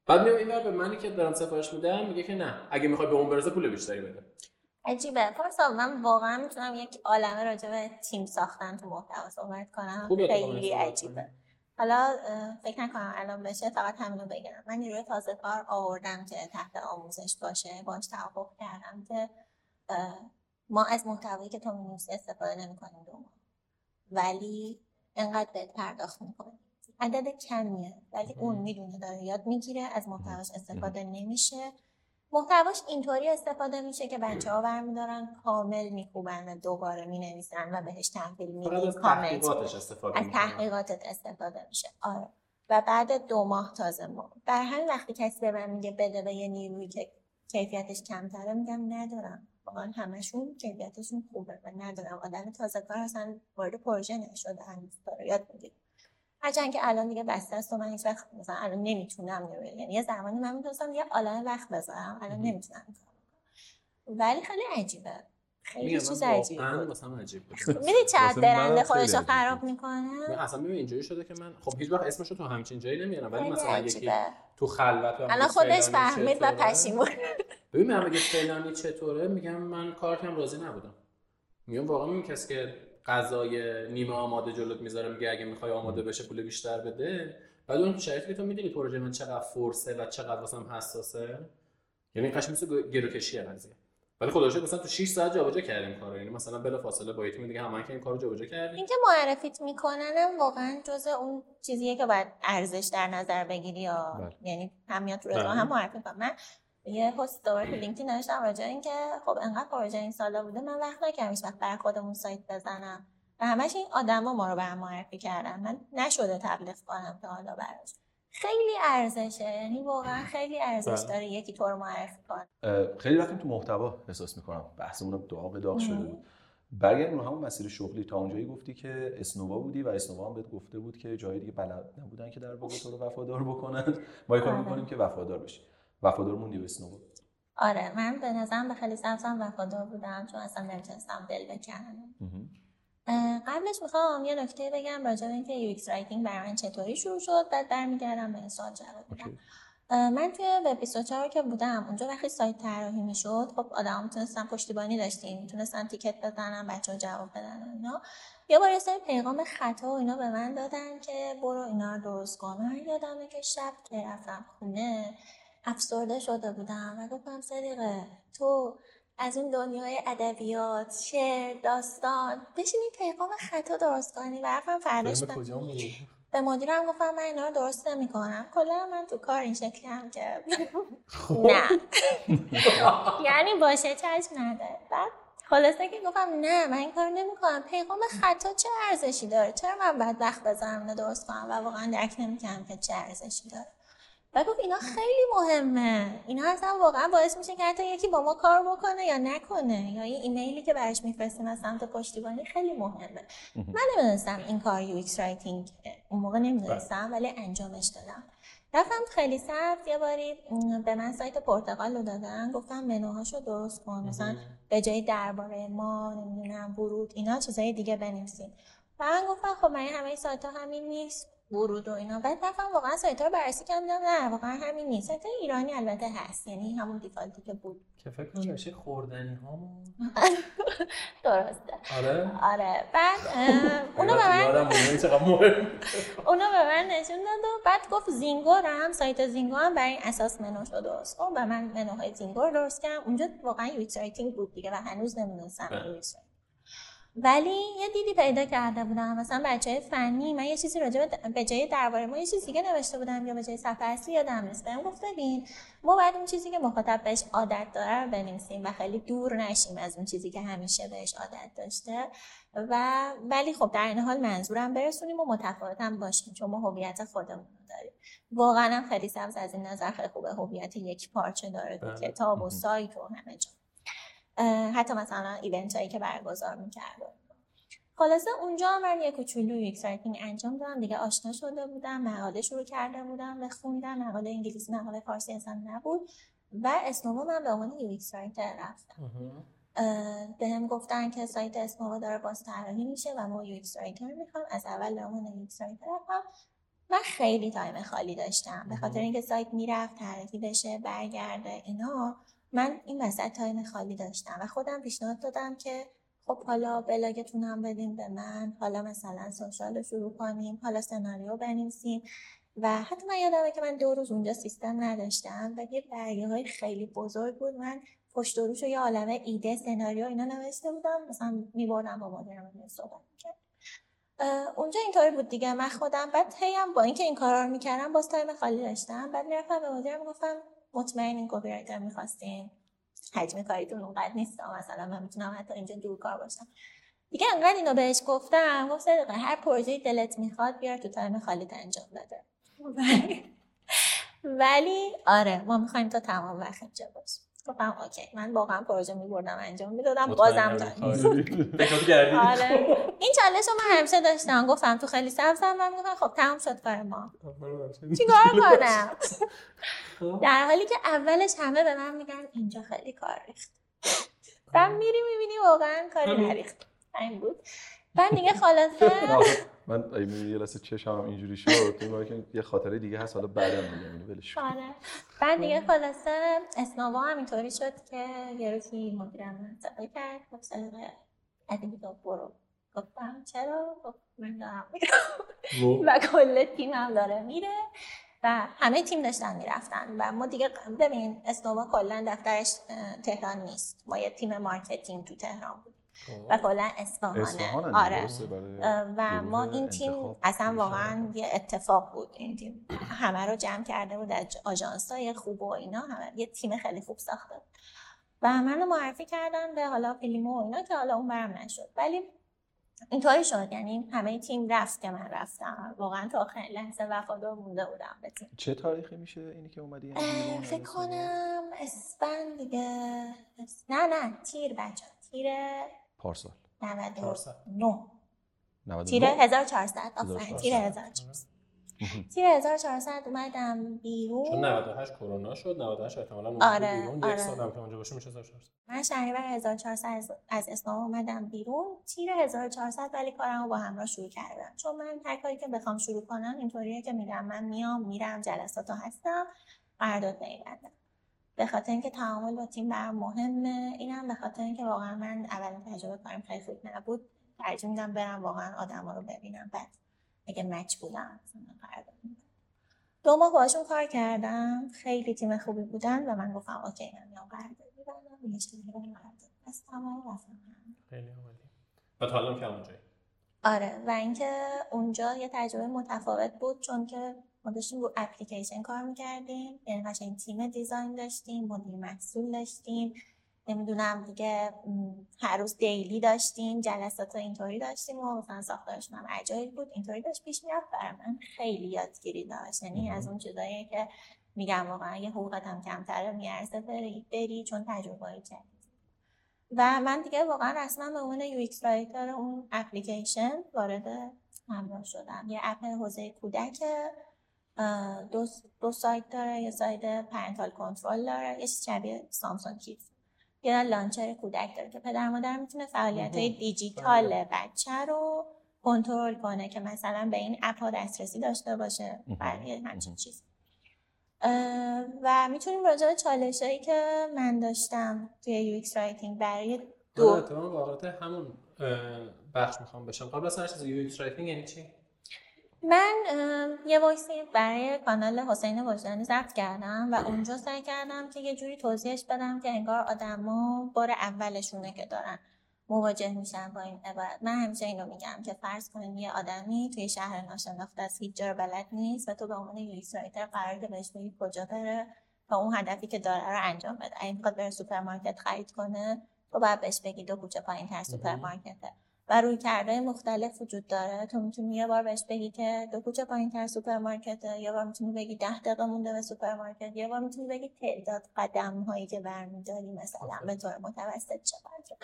بعد میام اینور به منی که دارم سفارش میدم میگه که نه اگه می‌خوای به اون برسه پول بیشتری بده. عجیبه. پارسا من واقعا می‌تونم یک عالمه راجع به تیم ساختن تو محتوا صحبت کنم. خیلی عجیبه. حالا فکر نکنم الان بشه فقط همینو بگم. من نیروی تازه کار آوردم که تحت آموزش باشه. باش توافق کردم که ما از محتوایی که تو می‌نویسی استفاده نمی‌کنیم دو ولی انقدر بهت پرداخت می‌کنیم. عدد کمیه. ولی اون می‌دونه داره یاد می‌گیره. از محتواش استفاده نمیشه. محتواش اینطوری استفاده میشه که بچه ها برمیدارن کامل میکوبن و دوباره می‌نویسن و بهش تحویل کامنت تحقیقاتش استفاده از تحقیقاتت استفاده میشه. آره. و بعد دو ماه تازه ما بر همین وقتی کسی به من میگه بده به یه نیرویی که کیفیتش کمتره میگم ندارم. واقعا همشون کیفیتشون خوبه و ندارم. آدم تازه کار اصلا وارد پروژه نشده هنوز داره. یاد می‌گیره هرچند که الان دیگه بسته است و من هیچ وقت مثلا الان نمی‌تونم یعنی یه زمانی من می‌تونستم یه عالم وقت بذارم الان. نمی‌تونم. ولی خیلی عجیبه. خیلی چیز عجیبی واسم عجیب بود. می‌دید چقدر خودش رو خراب. می‌کنه؟ نه اصلا ببین اینجوری شده که من خب هیچ وقت اسمش رو تو همچین جایی نمیارم ولی مثلا یکی تو خلوت الان خودش فهمید و پشیمون. ببین من بگه فلانی چطوره میگم من کارتم راضی نبودم. میگم واقعا این کسی که غذای نیمه آماده جلوت می‌ذاره میگه اگه می‌خوای آماده بشه پول بیشتر بده. بعد اون شرایطی که تو می‌دونی پروژه من چقدر فرسه و چقدر واسم حساسه؟ یعنی قشنگ مثل گروکشی قضیه. ولی خدا شکر مثلا تو 6 ساعت جابجا کردیم کارو. یعنی مثلا بلا فاصله با تیم دیگه همون که این کارو جابجا کردیم. اینکه معرفیت میکننم واقعا جز اون چیزیه که باید ارزش در نظر بگیری یا بله. یعنی هم میاد تو رزومه بله. هم معرفی کنم من یه پست دوباره تو لینکدین نوشتم راجع اینکه خب انقدر پروژه این سالا بوده من وقت نکردم هیچ وقت برای خودمون سایت بزنم. و همش این آدما ما رو برام معرفی کردن. من نشده تبلیغ کنم تا حالا براش. خیلی ارزشه. یعنی واقعا خیلی ارزش بله. داره یکی تو رو معرفی کنه. خیلی رفتیم تو محتوا احساس می‌کنم. بحثمون داغ داغ شده. بود. برگردیم رو همون مسیر شغلی. تا اونجایی گفتی که اسنووا بودی و اسنووا هم بهت گفته بود که جای دیگه بلد نبودن که در واقع تو رو وفادار بکنن. ما کار آره. می‌کنیم که وفادار بشی. وفادار موندی به اسنووا آره من به نظرم به خیلی سبزم وفادار بودم چون اصلا نمی‌تونستم دل بکنم قبلش می‌خوام یه نکته بگم راجع به اینکه UX writing برای من چطوری شروع شد بعد برمیگردم به این سوال جواب بدم. من توی وب 24 که بودم اونجا وقتی سایت طراحی می‌شد خب آدم می‌تونستن پشتیبانی داشتیم می‌تونستن ticket بزنن بچه ها جواب بدن اینا. یه بار یه سری پیغام خطا و اینا به من دادن که برو اینا رو درست کن من یادمه که شب که رفتم خونه افسرده شده بودم و گفتم صدیقه تو از اون دنیای ادبیات شعر داستان بشینی پیغام خطا درست کنی و حرفم فرداش به مدیرم گفتم من اینا رو درست نمی کنم کلا من تو کار این شکلی هم که خب. نه. یعنی باشه چشم نداره بعد خلاصه که گفتم نه من این کار نمی کنم پیغام خطا چه ارزشی داره؟ چرا من بعد وقت بذارم درست کنم و واقعا درک نمی‌کنم که چه ارزشی داره؟ و گفت اینا خیلی مهمه. اینا اصلا واقعا باعث میشه که حتی یکی با ما کار بکنه یا نکنه. یا این ایمیلی که براش میفرستیم از سمت پشتیبانی خیلی مهمه. من نمی‌دونستم این کار UX writing اون موقع نمی‌دونستم ولی انجامش دادم. رفتم خیلی سخت. یه باری به من سایت پرتغال رو دادن. گفتم منوهاشو درست کن. مثلا به جای درباره ما نمی‌دونم ورود اینا چیزای دیگه بنویسین. و من گفتم خب من همه سایت ها همین نیست؟ ورود و اینا. بعد رفتم واقعا سایت ها رو بررسی کردم. نه واقعا همین نیست. سایت ایرانی البته هست. یعنی همون دیفالتی که بود. که فکر کنم نشه خوردنی هامون *laughs* درسته. آره؟ آره. بعد *laughs* اونو به من *laughs* اونو به من نشون داد و بعد گفت زینگو رو هم سایت زینگو هم برای این اساس منو شد درست کن و من منوهای زینگو رو درست کردم. اونجا واقعا یو بود دیگه و هنوز نمی‌دونستم یو ولی یه دیدی پیدا کرده بودم. مثلا بچه های فنی من یه چیزی راجع به جای درباره ما یه چیزی دیگه نوشته بودم یا به جای صفحه اصلی یادم نیست. بهم گفت ببین ما باید اون چیزی که مخاطب بهش عادت داره رو بنویسیم و خیلی دور نشیم از اون چیزی که همیشه بهش عادت داشته. و ولی خب در این حال منظورم برسونیم و متفاوت هم باشیم چون ما هویت خودمون داریم. واقعا خیلی سبز از این نظر خیلی خوبه. هویت یک پارچه داره کتاب و سایت و همه جا. حتی مثلا event هایی که برگزار می‌کرد خلاصه اونجا من یه کوچولو UX writing انجام دادم. دیگه آشنا شده بودم مقاله شروع کرده بودم به خوندن مقاله انگلیسی مقاله فارسی اصلا نبود. و اسنووا من به عنوان UX writer رفتم. بهم گفتن که سایت اسنووا داره باز طراحی میشه و ما UX writer می‌خوایم. از اول به عنوان UX writer رفتم. من خیلی time خالی داشتم. به خاطر اینکه سایت می‌رفت طراحی بشه برگرده اینا. من این وسط time خالی داشتم و خودم پیشنهاد دادم که خب حالا بلاگتون هم بدین به من حالا مثلا social شروع کنیم حالا سناریو بنویسیم و حتی من یادمه که من دو روز اونجا سیستم نداشتم و یه برگه های خیلی بزرگ بود. من پشت روش و یه عالمه ایده سناریو اینا نوشته بودم. مثلا میبردم با مادرم صحبت می‌کرد. اونجا اینطوری بود دیگه. من خودم بعد هیم با اینکه این کارا رو می‌کردم باز time خالی داشتم. بعد می‌رفتم به مدیرم گفتم مطمئنین کپی می‌خواستین؟ حجم کاریتون اونقدر نیست. مثلا من می‌تونم حتی اینجا دور کار باشم. دیگه انقدر اینو بهش گفتم گفت هر پروژه دلت می‌خواد بیار تو time خالیت انجام بده. *laughs* ولی آره ما می‌خوایم تا تمام وقت اینجا باشیم. گفتم اوکی من واقعا پروژه میبردم انجام می‌دادم بازم *laughs* آره. این چالش رو من همیشه داشتم گفتم تو خیلی سبزم و می‌گفتم خب تمام شد کار ما. چیکار *laughs* کنم؟ در حالی که اولش همه به من میگن اینجا خیلی کار ریخت. بعد میری می‌بینی واقعا کاری نریخت. این بود. بعد دیگه خلاصه. *laughs* من یه لحظه چشم اینجوری شد که یه خاطره دیگه هست حالا بعدم میگم اینو ولش آره. بعد دیگه خلاصه اسنووا هم اینطوری شد که یه روزی مدیرم منطقه کرد گفت صدقه ادبی برو. گفتم چرا؟ گفت من دارم و کل تیم هم داره میره و همه تیم داشتن می‌رفتن و ما دیگه ببین اسنووا کلا دفترش تهران نیست. ما یه تیم مارکتینگ تو تهران بود. و کلا اصفهانه. آره. و ما این تیم اصلا واقعا یه اتفاق بود. این تیم همه رو جمع کرده بود از آژانس های خوب و اینا. همه یه تیم خیلی خوب ساخته و منو معرفی کردن به حالا فیلیمو و اینا که حالا اون برم نشد. ولی اینطوری شد. یعنی همه تیم رفت که من رفتم. واقعا تا آخر لحظه وفادار مونده بودم به تیم. چه تاریخی میشه اینی که اومدی فکر کنم اسفند دیگه. نه نه تیر بچه تیر پارسال. 99 تیر 1400 آفرین تیر 1400 تیر 1400 اومدم بیرون. چون 98 کرونا شد 98 احتمالاً آره بیرون. آره. یک سال هم که اونجا باشه میشه 1400 من شهریور 1400 از, از اسلام اومدم بیرون. تیر 1400 ولی کارمو با همراه شروع کردم. چون من هر کاری که بخوام شروع کنم اینطوریه که میگم من میام میرم جلساتو هستم قرارداد نمیبندم به خاطر اینکه تعامل با تیم برام مهمه اینم به خاطر اینکه واقعا من اولین تجربه کارم خیلی خوب نبود ترجیح میدم برم واقعا آدما رو ببینم بعد اگه مچ بودم قرارداد دو ماه باشون کار کردم خیلی تیم خوبی بودن و من گفتم اوکی من میام قرارداد میبندم یه چیزی قرارداد پس تمام خیلی عالی. و تا الان که اونجایی؟ آره و اینکه اونجا یه تجربه متفاوت بود چون که ما داشتیم رو اپلیکیشن کار می‌کردیم یعنی قشنگ تیم design داشتیم مدیر محصول داشتیم نمی‌دونم دیگه هر روز daily داشتیم جلسات اینطوری داشتیم و مثلا ساختارشون هم عجایب بود اینطوری داشت پیش می‌رفت. برای من خیلی یادگیری داشت. یعنی از اون چیزایی که میگم واقعا یه حقوقت هم کمتره میارزه بری, بری چون تجربه جدید و من دیگه واقعا رسما به عنوان UX writer اون اپلیکیشن وارد همراه شدم. یه app حوزه کودک دو, دو side داره یه side parental control داره یه شبیه Samsung Kids یه launcher کودک داره که پدر مادر می‌تونه فعالیت های دیجیتال. بچه رو کنترل کنه که مثلا به این app ها دسترسی داشته باشه برای همچین چیز. و می‌تونیم راجع به چالش هایی که من داشتم توی UX writing برای دو وارد همون بخش می‌خوام بشم. قبل از هر چیز UX writing یعنی چی؟ من یه voice ی برای کانال حسین وجدانی ضبط کردم و اونجا سعی کردم که یه جوری توضیحش بدم که انگار آدما بار اولشونه که دارن مواجه میشن با این عبارت. من همیشه اینو میگم که فرض کنین یه آدمی توی شهر ناشناخته است هیچ جا بلد نیست و تو به عنوان UX writer قرار بهش بگی کجا بره تا اون هدفی که داره رو انجام بده. اگه می‌خواد بره سوپرمارکت خرید کنه تو باید بهش بگی دو کوچه پایین تر سوپرمارکته. و روی کرده مختلف وجود داره. تو می‌تونی یه بار بهش بگی که دو کوچه پایین تر سوپرمارکته یه بار می‌تونی بگی ده دقیقه مونده به سوپرمارکت یه بار می‌تونی بگی تعداد قدم هایی که برمیداری مثلا به طور متوسط چقدر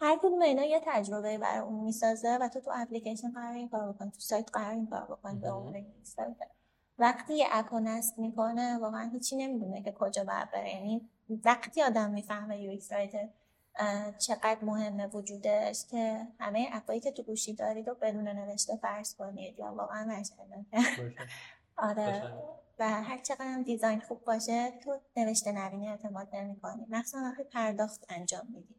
هر کدوم اینا یه تجربه برای اون می‌سازه و تو تو اپلیکیشن قرار این کار بکنی تو سایت قرار این کار بکنی به اون وقتی یه اپو نصب می‌کنه واقعا هیچی نمی‌دونه که کجا باید بره. یعنی وقتی آدم می‌فهمه UX چقدر مهمه وجودش که همه اپایی که تو گوشی دارید و بدون نوشته فرض کنید. یا واقعا مشهدن آره. و هر چقدر هم design خوب باشه تو نوشته نوینی اعتماد نمی کنی مخصوصا وقتی پرداخت انجام میدی.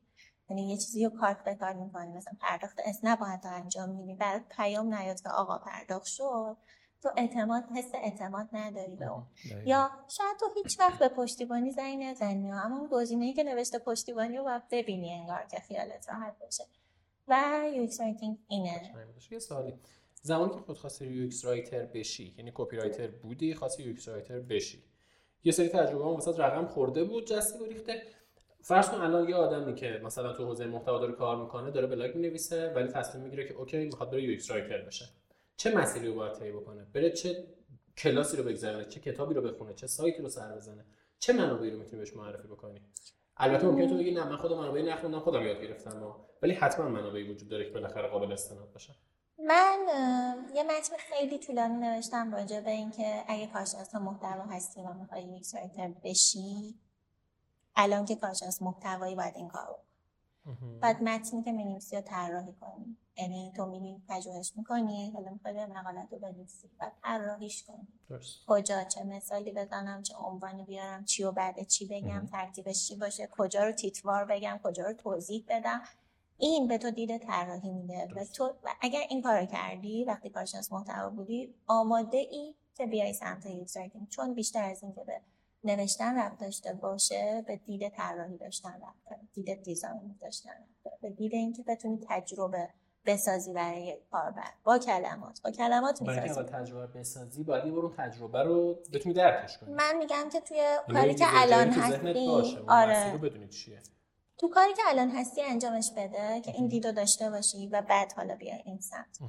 یعنی یه چیزی رو کارت به کار می‌کنی. مثلا پرداخت اسنپ باید انجام میدی. برای پیام نیاد که آقا پرداخت شد. تو اعتماد حس اعتماد نداری به اون. یا شاید تو هیچ وقت به پشتیبانی زنگ نزنی اما اون گزینه‌ای که نوشته پشتیبانی رو باید ببینی انگار که خیالت راحت بشه و UX writing اینه. یه سوالی. زمانی که خود خواستی UX writer بشی یعنی copywriter بودی خواستی UX writer بشی. یه سری تجربه هم واسه رقم خورده بود جسته گریخته. فرض کن الان یه آدمی که مثلا تو حوزه محتوا داره کار می‌کنه داره بلاگ می‌نویسه ولی تصمیم می‌گیره که OK می‌خواد بره UX writer بشه. چه مسیری رو باید طی بکنه؟ بره چه کلاسی رو بگذرونه چه کتابی رو بخونه چه سایتی رو سر بزنه؟ چه منابعی رو می‌تونی بهش معرفی بکنی؟ البته ممکنه تو بگی نه من خودم منابعی نخوندم خودم یاد گرفتم ولی حتما منابعی وجود داره که بالاخره قابل استناد باشه من یه متن خیلی طولانی نوشتم راجع به اینکه اگه کارشناس محتوا هستی و می‌خوای یک رایتر بشی الان که کارشناس محتوایی باید این کارو بعد متنی که می‌نویسی رو طراحی کنی. یعنی تو میری پژوهش می‌کنی حالا می‌خوای مقالت رو بنویسی بعد طراحیش کنی. کجا؟ چه مثالی بزنم؟ چه عنوانی بیارم؟ چی و بعد چی بگم؟ ترتیبش چی باشه؟ کجا رو تیتوار بگم؟ کجا رو توضیح بدم؟ این به تو دید طراحی میده. و تو اگر این کارو کردی وقتی کارشناس محتوا بودی آماده ای که بیای سمت یوز چون بیشتر از این که به نوشتن رفت داشته باشه به دید طراحی داشتن رفت دید دیزاین داشتن رفت به دید اینکه بتونی تجربه بسازی برای کاربر. با کلمات. با کلمات می‌سازی. برای تجربه بسازی باید برون تجربه رو بتونی درکش کنی. من میگم که توی یعنی کاری که الان هستی آره. رو بدونی چیه. تو کاری که الان هستی انجامش بده که این دیدو داشته باشی و بعد حالا بیا این سمت.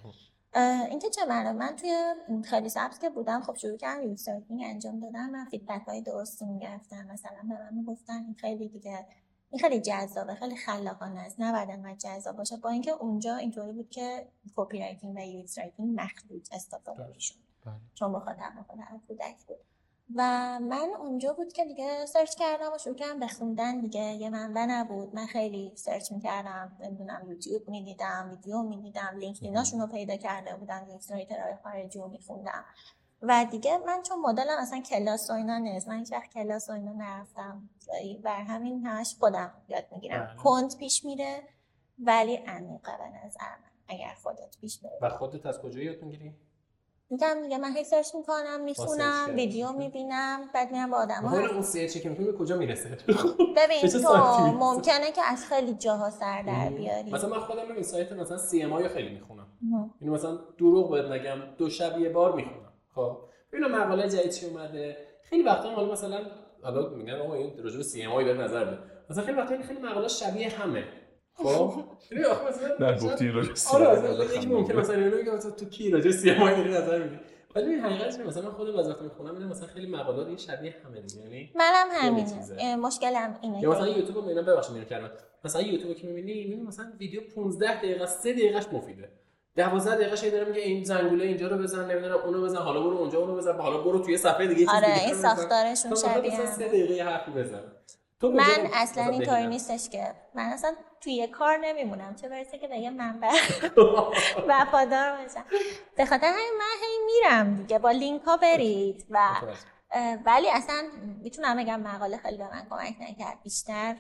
اینکه چه معنی من توی خیلی سبز که بودم خب شروع کردم یوزر انجام دادم من فیدبک های درستی می‌گرفتم مثلا به من می‌گفتن این خیلی دیگه این خیلی جذابه خیلی خلاقانه است. نباید انقدر جذاب باشه. با اینکه اونجا اینطوری بود که copywriting و UX writing مخلوط استفاده می‌شد. بله. چون بخاطر بخاطر کودک بود. و من اونجا بود که دیگه search کردم و شروع کردم بخوندن دیگه یه منبع نبود. من خیلی search می‌کردم. نمی‌دونم یوتیوب می‌دیدم ویدیو می‌دیدم. لینکدیناشون رو پیدا کرده بودم. UX writer های خارجی رو میخوندم. و دیگه من چون مدلم اصلا کلاس و اینا نیست من هیچ کلاس و اینا نرفتم جایی بر همین همش خودم یاد می‌گیرم بله. کند پیش میره ولی عمیقه به نظر من اگر خودت پیش بری و خودت از کجا یاد می‌گیری؟ میگم دیگه من هی search می‌کنم search می‌خونم. ویدیو می‌بینم بعد میرم با آدم مثلا اون search ی که می‌کنی به کجا می‌رسه؟ ببین تو؟ ممکنه که از خیلی جاها سر در بیاری مثلا من خودم این سایت مثلا CMI خیلی می‌خونم. اینو مثلا دروغ بهت نگم دو شب یه بار می‌خونم خب. ببینم مقاله جدید چی اومده؟ خیلی وقتا حالا مثلا حالا میگن آقا این راجع به CMI داره نظر بده مثلا خیلی وقتا این خیلی مقاله شبیه همه. خب؟ *laughs* مثلا نه گفتی این راجع به آره یکی ممکنه مثلا اینو بگه مثلا تو کی راجع به سی ام آی نظر میدی ولی این حقیقتش اینه، مثلا من خودم از وقتی می‌خونم می‌بینم مثلا خیلی مقالات این شبیه همه دیگه یعنی منم همینه. مشکلم اینه یا مثلا یوتیوب رو اینا ببخشید اینو کردم مثلا یوتیوب که می‌بینی می‌بینی مثلا ویدیو 15 دقیقه 3 دقیقهش مفیده. 12 دقیقه شی داره میگه این زنگوله اینجا رو بزن نمی‌دونم اونو بزن حالا برو اونجا اونو بزن حالا برو توی صفحه دیگه آره دیگه این. ساختارشون شبیه مثلا هم. 3 دقیقه حرفی بزن تو من اصلا مثلا اینطوری؟ نیستش که من اصلا توی یه کار نمیمونم چه برسه که یه منبع *laughs* وفادار باشم به خاطر همین من هی میرم دیگه با لینک ها برید و ولی اصلا می‌تونم بگم مقاله خیلی به من کمک نکرد. بیشتر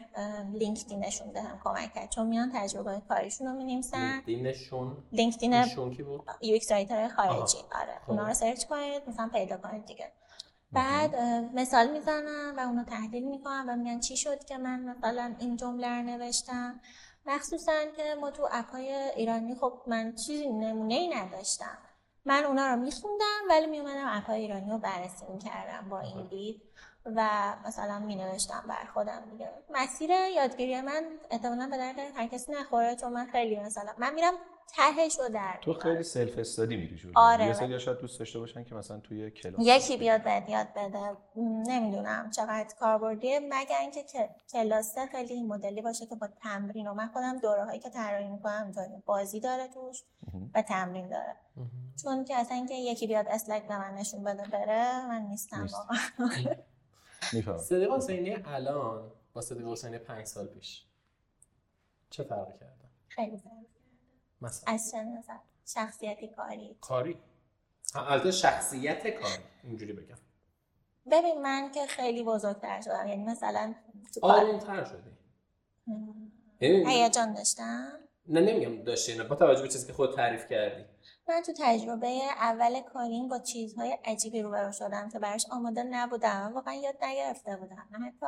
لینکدینشون بهم کمک کرد. چون میان تجربه کاریشون رو می‌نویسن. دینشون لینکدین کی بود؟ U X writer خارجی. آره. خب. اونا رو search کنید مثلا پیدا کنید دیگه. بعد مثال می‌زنم و اونو تحلیل می‌کنم و میگن چی شد که من مثلا این جمله رو نوشتم. مخصوصا که ما تو اپهای ایرانی خب من چیزی نمونه ای نداشتم. من اونا رو میخوندم ولی میومدم اپهای ایرانی رو بررسی می‌کردم با این دید و مثلا مینوشتم بر خودم دیگه. مسیر یادگیری من احتمالا به درد هر کسی نخوره چون من خیلی مثلا من میرم تهش رو در تو خیلی سلف استادی میری جلو آره. یه سری شاید دوست داشته باشن که مثلا توی کلاس یکی بیاد بهت یاد بده. نمی‌دونم چقدر کاربردیه. مگر اینکه که کلاسه خیلی این مدلی باشه که با تمرین و من خودم دوره هایی که طراحی می‌کنم اینطوری بازی داره توش. و تمرین داره. چون که اصلا اینکه یکی بیاد اسلاید به من نشون بده بره من نیستم نیست. واقعا. *laughs* می‌فهمم. صدیق حسینی الان با صدیق حسینی 5 سال پیش چه فرقی کردن خیلی فرق. مثلا. از چه نظر؟ شخصیتی کاری. کاری. البته شخصیت کاری. اینجوری بگم. ببین من که خیلی بزرگتر شدم. یعنی مثلا آرومتر شدی. یعنی هیجان داشتم؟ نه نمیگم داشتی نه با توجه به چیزی که خود تعریف کردی. من تو تجربه اول کاریم با چیزهای عجیبی روبرو شدم که براش آماده نبودم. واقعا یاد نگرفته بودم. حتی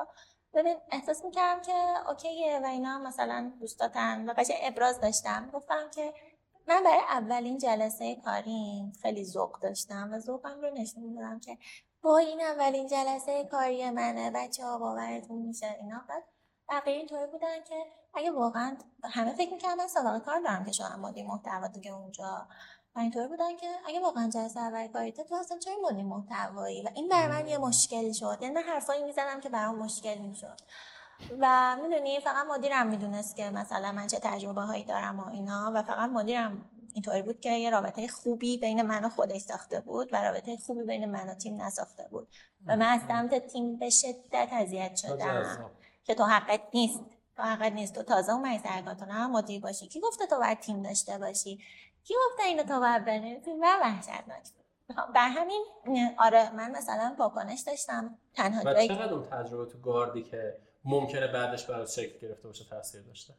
ببین احساس می‌کردم که اوکیه و اینا مثلا دوستاتن و قشنگ ابراز داشتم. گفتم که من برای اولین جلسه کاریم خیلی ذوق داشتم و ذوقم رو نشون می‌دادم که با این اولین جلسه کاری منه بچه ها باورتون میشه اینا. بعد بقیه اینطوری بودن که اگه واقعا همه فکر می‌کنم من سابقه کار دارم که شدم مدیر محتوا دیگه اونجا. و اینطوری بودن که اگه واقعا جلسه اول کاریته تو اصلا چرا مدیر محتوایی؟ و این من یه مشکل شد. یعنی من حرفایی می‌زدم که برام مشکل می‌شد. و می‌دونی فقط مدیرم می‌دونست که مثلا من چه تجربه هایی دارم و اینا. و فقط مدیرم اینطوری بود که یه رابطه خوبی بین من و خودش ساخته بود و رابطه خوبی بین من و تیم نساخته بود. و من از سمت تیم به شدت اذیت شدم. که تو حقت نیست. تو حقت نیست. تو تازه اومدی سر کار، تو نه مدیر باشی. کی گفته تو باید تیم داشته باشی؟ کی گفته اینو تو باید بنویسی و وحشتناک. بود. بر همین آره من مثلا واکنش داشتم تنها و جایی چقدر اون تجربه تو گاردی که ممکنه بعدش برات شکل گرفته باشه تاثیر داشته؟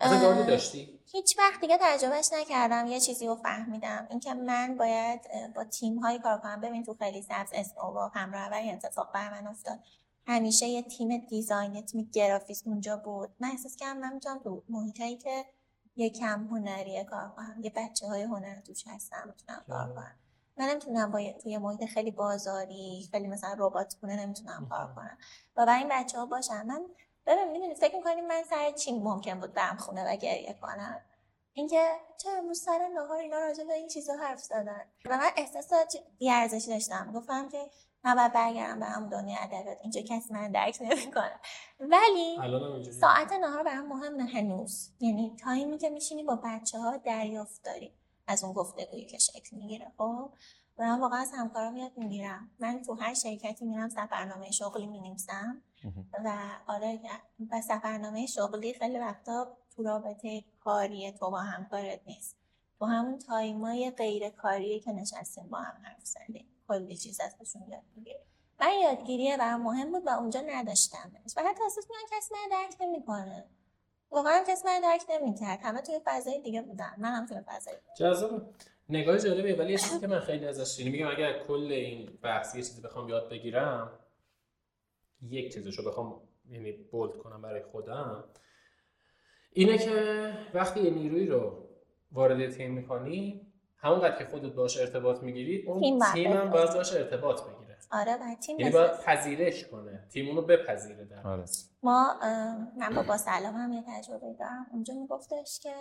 اصلا گاردی داشتی؟ هیچ وقت دیگه تجربهش نکردم یه چیزی رو فهمیدم. اینکه من باید با تیم های کار کنم. ببین تو خیلی سبز اسنووا همراه اول اتفاق بر من افتاد. همیشه یه تیم دیزاین تیم گرافیست اونجا بود. من احساس کردم من می‌تونم تو محیطایی که یه کم هنریه کار کنم. یه بچه های هنر توش هستم می‌تونم کار. کنم. من نمی‌تونم با توی محیط خیلی بازاری خیلی مثلا ربات خونه نمی‌تونم کار. کنم. و برای این بچه ها باشم. من ببین می‌دونی فکر می‌کنیم من سر چی ممکن بود برم خونه و گریه کنم؟ اینکه چرا امروز سر نهار اینا راجع به این چیزا حرف زدن؟ و من احساس بیارزشی داشتم. گفتم که من باید برگردم به همون دنیا ادبیات. اینجا کسی من درک نمی‌کنه. ولی ساعت نهار برام مهمه هنوز. یعنی تایمی که میشینی با بچه ها دریافت داری. از اون گفتگویی که شکل می‌گیره. خب و من واقعا از همکارام یاد می‌گیرم. من تو هر شرکتی میرم سفرنامه شغلی می‌نویسم. مهم. و آره و سفرنامه شغلی خیلی وقتا تو رابطه کاری تو با همکارت نیست. تو همون تایمای غیر کاریه که نشستیم با هم حرف زدیم. کلی چیز ازشون یاد بگیری من یادگیری برام مهم بود و اونجا نداشتمش و حتی احساس می‌کنم کسی من درک نمی‌کنه. واقعا کسی من درک نمی‌کرد. همه توی فضای دیگه بودن. من هم توی فضای جذاب. نگاه جالبه. ولی یه چیزی که من خیلی ازش یعنی میگم اگر کل این بحث یه چیزی بخوام یاد بگیرم یک چیزشو بخوام یعنی بولد کنم برای خودم اینه که وقتی یه نیروی رو وارد تیم می‌کنی همونقدر که خودت باش ارتباط می‌گیری اون تیم باید تیم هم. باید باش ارتباط بگیره. آره و تیم یعنی. باید پذیرش کنه. تیم اونو بپذیره در آره. ما من با با سلام هم یه تجربه دارم. اونجا میگفتش که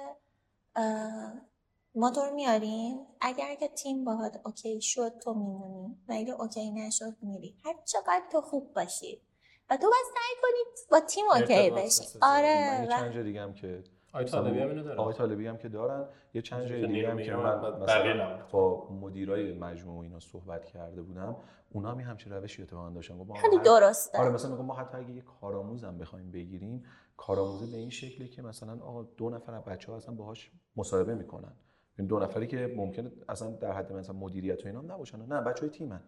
ما تو رو میاریم. اگر که تیم باهات OK شد تو میمونی. و اگه OK نشد میری. هر چقدر تو خوب باشی. و تو باید سعی کنی با تیم OK بشی آره یه و چند دیگه هم که آقای طالبی هم اینو داره. آقای طالبی هم که دارن یه چند جای دیگه هم که من مثلا. با مدیرای مجموعه اینا صحبت کرده بودم اونا هم همچین روشی اتفاقا داشتن. ما خیلی درسته. آره مثلا میگم ما حتی اگه یه کارآموز هم بخوایم بگیریم کارآموزه به این شکلی که مثلا آقا دو نفر از بچه‌ها اصلا باهاش مصاحبه می‌کنن. این دو نفری که ممکنه اصلا در حد مثلا مدیریت و اینا هم نباشن. نه بچهای تیمن.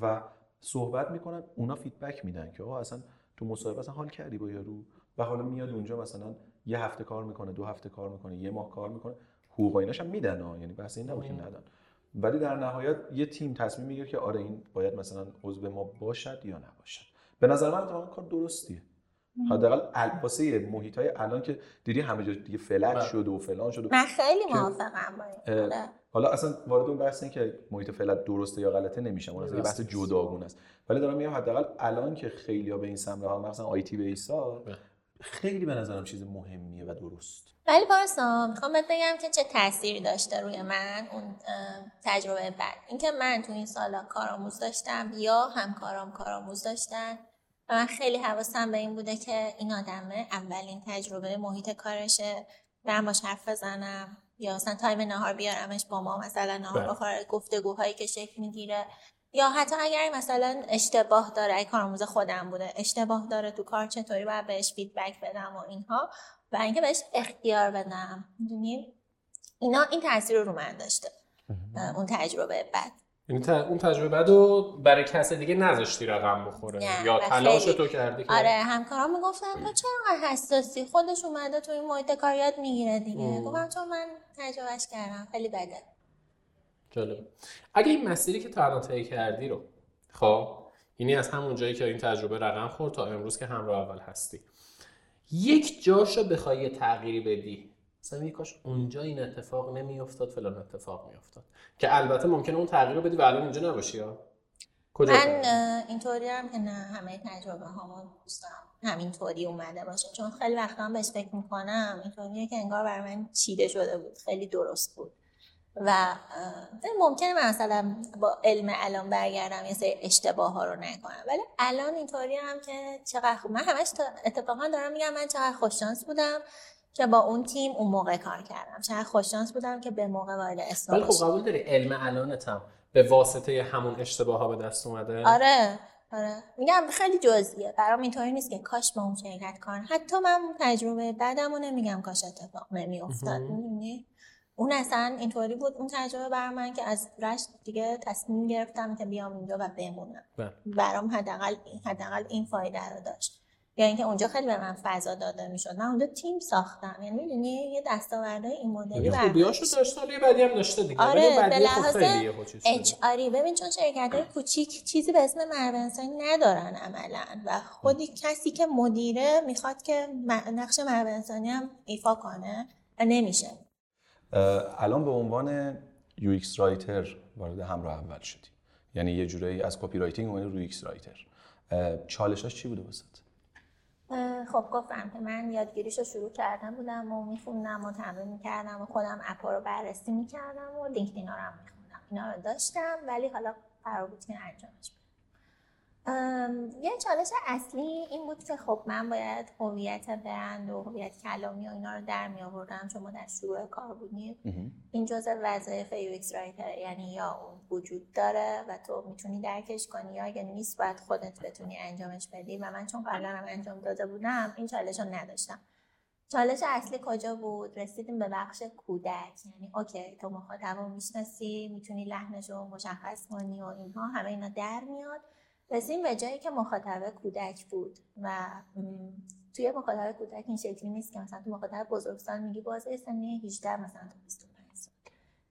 و صحبت می‌کنن اونا فیدبک میدن که آقا اصلا تو مصاحبه اصلا حال کردی با یارو؟ و حالا میاد اونجا مثلا یه هفته کار می‌کنه دو هفته کار می‌کنه یه ماه کار می‌کنه حقوق و ایناش هم میدن ها یعنی بحث این نبود که ندن ولی در نهایت یه تیم تصمیم می‌گیره که آره این باید مثلا عضو ما باشد یا نباشد به نظر من اتفاقا کار درستیه حداقل ال- واسه محیط های الان که دیدی همه جا دیگه فلج بله. شده و فلان شده من خیلی موافقم با این اه، آره. حالا اصلا وارد اون بحث این که محیط فلت درسته یا غلطه نمیشم اون اصلا بحث. جداگونه است ولی دارم میگم حداقل الان که خیلی به این سمت ها مثلا آی تی بیسا بله. خیلی به نظرم چیز مهمیه و درست. ولی پارسا می‌خوام بهت بگم که چه تأثیری داشته روی من اون تجربه بعد. اینکه من تو این سالا کارآموز داشتم یا همکارام کارآموز داشتن و من خیلی حواسم به این بوده که این آدمه اولین تجربه محیط کارشه برم باش حرف بزنم یا مثلا تایم نهار بیارمش با ما مثلا نهار بله. بخوره گفتگوهایی که شکل می‌گیره. یا حتی اگر مثلا اشتباه داره اگه کارآموز خودم بوده اشتباه داره تو کار چطوری باید بهش feedback بدم و اینها؟ و اینکه بهش اختیار بدم. می‌دونی؟ اینا این تاثیر رو رو من داشته. اون تجربه بد یعنی ت- اون تجربه بعد رو برای کس دیگه نذاشتی رقم بخوره؟ نه، یا تلاش. تو کردی که آره همکارام می‌گفتن تو چرا انقدر حساسی؟ خودش اومده تو این محیط کار یاد می‌گیره دیگه. گفتم چون من تجربهش کردم. خیلی بده. جالب اگه این مسیری که تا الان طی کردی رو خب یعنی از همون جایی که این تجربه رقم خورد تا امروز که همراه اول هستی. یک جاشو بخوای یه تغییری بدی. مثلا کاش اونجا این اتفاق نمیافتاد فلان اتفاق میافتاد. که البته ممکنه اون تغییر رو بدی و الان اینجا نباشی ها کجا من اینطوری هم که نه همه تجربه هامون همینطوری اومده باشه. چون خیلی وقتا هم بهش فکر می‌کنم اینطوریه که انگار برای من چیده شده بود خیلی درست بود. و ممکنه من مثلا با علم الان برگردم یه سری اشتباه ها رو نکنم. ولی الان اینطوری هم که چقدر خوب. من همش اتفاقا دارم میگم من چقدر خوششانس بودم که با اون تیم اون موقع کار کردم. چقدر خوششانس بودم که به موقع وارد اسلام ولی خب قبول داری علم الانت هم به واسطه همون اشتباه ها به دست اومده؟ آره آره. میگم خیلی جزئیه. برام اینطوری نیست که کاش با اون شرکت کنم حتی من تجربه بعدم رو نمیگم کاش اتفاق نمیافتاد. مهم. اون اصلا اینطوری بود اون تجربه بر من که از رشت دیگه تصمیم گرفتم که بیام اینجا و بمونم. بله. برام حداقل حداقل این فایده رو داشت. یا اینکه اونجا خیلی به من فضا داده می‌شد. من اونجا تیم ساختم. یعنی می‌دونی یه دستاوردهای این مدلی خوبیاشو داشته ولی بدی هم داشته دیگه. آره، به خب لحاظ. H R ی ببین چون شرکت های کوچیک چیزی به اسم منابع انسانی ندارن عملا و خودی کسی که مدیره می‌خواد که نقش منابع انسانی هم ایفا کنه و نمیشه. الان به عنوان UX writer وارد همراه اول شدی. یعنی یه جورایی از copywriting اومدی رو UX writer. چالشاش چی بوده واست اه، خب گفتم که من یادگیریش رو شروع کردم بودم و میخوندم و تمرین می‌کردم و خودم اپا رو بررسی می‌کردم و لینکدین رو هم میخوندم. اینا رو داشتم ولی حالا قرار بود که انجامش بدم. یه چالش اصلی این بود که خب من باید هویت برند و هویت کلامی و اینا رو در می آوردم چون ما در شروع کار بودیم. این جزء وظایف UX writer یعنی یا اون وجود داره و تو می‌تونی درکش کنی یا اگه نیست باید خودت بتونی انجامش بدی. و من چون قبلا هم انجام داده بودم این چالش رو نداشتم. چالش اصلی کجا بود؟ رسیدیم به بخش کودک. یعنی OK تو مخاطب رو می‌شناسی می‌تونی لحنش رو مشخص کنی و اینها همه اینا در میاد. رسیدیم به جایی که مخاطب کودک بود و توی مخاطب کودک این شکلی نیست که مثلا تو مخاطب بزرگسال میگی بازه سنی 18 مثلا تا 25 سال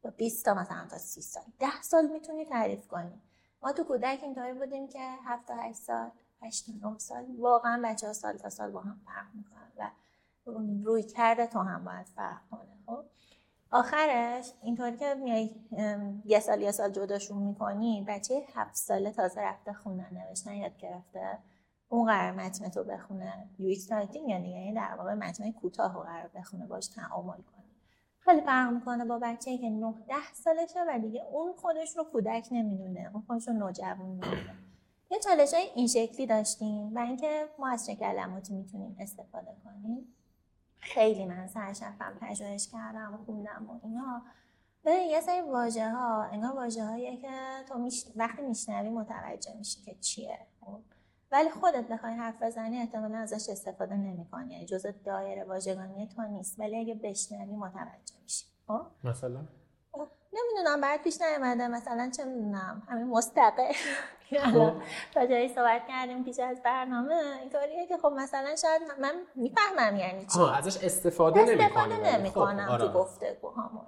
یا 20 تا مثلا تا 30 سال. 10 سال می‌تونی تعریف کنی. ما تو کودک اینطوری بودیم که 7 تا 8 سال 8 تا 9 سال واقعا بچه ها سال تا سال با هم فرق می‌کنن و رویکرد تو هم باید فرق کنه خب؟ آخرش اینطوری که میای یه سال یه سال جداشون می‌کنی بچه هفت ساله تازه رفته خونه نوشتن یاد گرفته. اون قرار متن تو بخونه. UX writing یعنی یعنی در واقع متن کوتاه رو قرار بخونه باش تعامل کنه خیلی فرق می‌کنه با بچه که 9 ده سالشه و دیگه اون خودش رو کودک نمی‌دونه. اون خودش رو نوجوان می‌دونه. یه چالش های این شکلی داشتیم و اینکه ما از چه کلماتی می‌تونیم استفاده کنیم. خیلی من سرشفم پژوهش کردم و خوندم و اینا. ببین یه سری واژه ها انگار واژه هایی که تو میش... وقتی میشنوی متوجه میشی که چیه؟ ولی خودت بخوای حرف بزنی احتمالا ازش استفاده نمی‌کنی. یعنی جزء دایره واژگانی تو نیست. ولی اگه بشنوی متوجه میشی. خب؟ مثلا؟ نمی‌دونم برات پیش نیومده. مثلا چه می‌دونم همین مستقل. خب. *laughs* تا جایی صحبت کردیم پیش از برنامه. اینطوریه که خب مثلا شاید من می‌فهمم یعنی چی. ازش استفاده استفاده نمی‌کنه نمی‌کنم آره. تو گفتگوهامون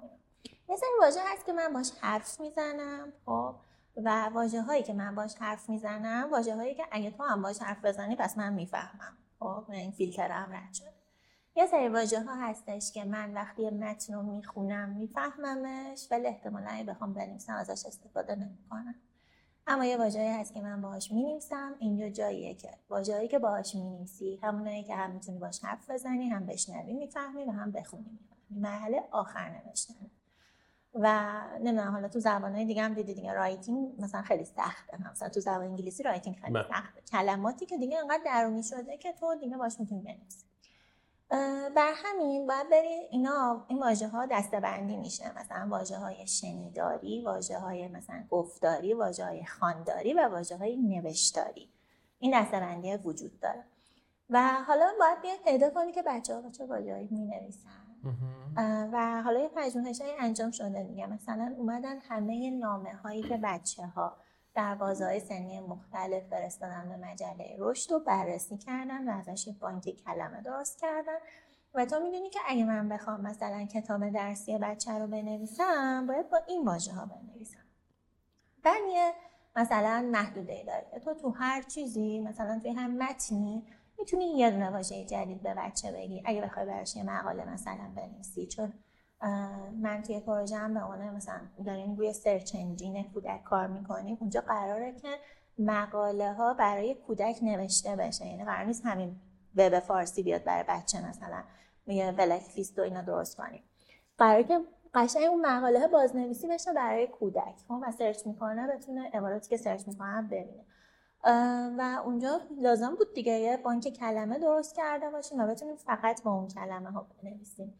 یه سری واژه هست که من باش حرف می‌زنم خب. و واژه هایی که من باش حرف می‌زنم واژه هایی که اگه تو هم باش حرف بزنی پس من می‌فهمم. خب این فیلترم رد شده. یه سری واژه ها هستش که من وقتی یه متن رو می‌خونم میفهممش ولی احتمالا اگه بخوام بنویسم ازش استفاده نمی‌کنم. اما یه واژه‌ای هست که من باهاش می‌نویسم. اینجا جاییه که واژه‌ای که باهاش می‌نویسی همونایی که هم می‌تونی باش حرف بزنی هم بشنوی می‌فهمی و هم بخونی می‌فهمی. مرحله آخر نوشتن. و نمی‌دونم حالا تو زبانهای دیگه هم دیدی دیگه writing مثلا خیلی سخته. مثلا تو زبان انگلیسی writing خیلی. سخته. کلماتی که دیگه انقدر درونی شده که تو دیگه باش می‌تونی بنویسی. بر همین باید بری اینا این واژه ها دسته بندی میشه. مثلا واژه های شنیداری واژه های مثلا گفتاری واژه های خوانداری و واژه های نوشتاری. این دسته بندی وجود داره. و حالا باید بیای پیدا کنی که بچه ها چه واژه‌ای می مهم. و حالا یه پژوهش انجام شده دیگه مثلا اومدن همه نامه هایی که بچه ها در بازهای سنی مختلف فرستادن به مجله رشد رو بررسی کردن و ازش بانک کلمه درست کردن و تو می‌دونی که اگه من بخوام مثلا کتاب درسی بچه رو بنویسم باید با این واژه ها بنویسم. بعد مثلا محدوده ای داره که تو تو هر چیزی مثلا توی هر متنی می‌تونی یه دونه واژه جدید به بچه بگی. اگه بخوای براش یه مقاله مثلا بنویسی چون من توی پروژه هم به عنوان مثلا داریم روی سرچ انجین کودک کار می‌کنیم اونجا قراره که مقاله ها برای کودک نوشته بشه. یعنی قرار نیست همین وب فارسی بیاد برای بچه مثلا یه بلک لیست و اینا درست کنیم. قراره که قشنگ اون مقاله ها بازنویسی بشه برای کودک. خب و سرچ می‌کنه بتونه عباراتی که سرچ می‌کنه ببینه. و اونجا لازم بود دیگه یه بانک کلمه درست کرده باشیم و بتونیم فقط با اون کلمه ها بنویسیم.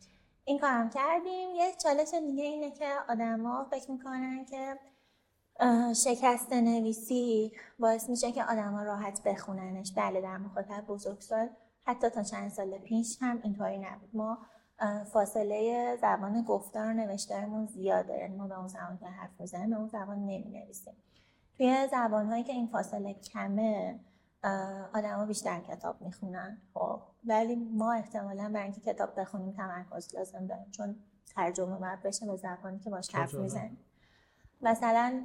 این کارم کردیم. یه چالش دیگه اینه که آدما فکر می‌کنن که شکست نویسی باعث میشه که آدما راحت بخوننش. بله در مخاطب بزرگسال حتی تا چند سال پیش هم اینطوری نبود. ما فاصله زبان گفتار و نوشتارمون زیاده. یعنی ما به اون زبان که حرف می‌زنیم به اون زبان نمی‌نویسیم. توی زبانهایی که این فاصله کمه آدما بیشتر کتاب می‌خونن. خب. ولی ما احتمالا برای اینکه کتاب بخونیم تمرکز لازم داریم چون ترجمه باید بشه به زبانی که باش حرف. می‌زنیم. مثلا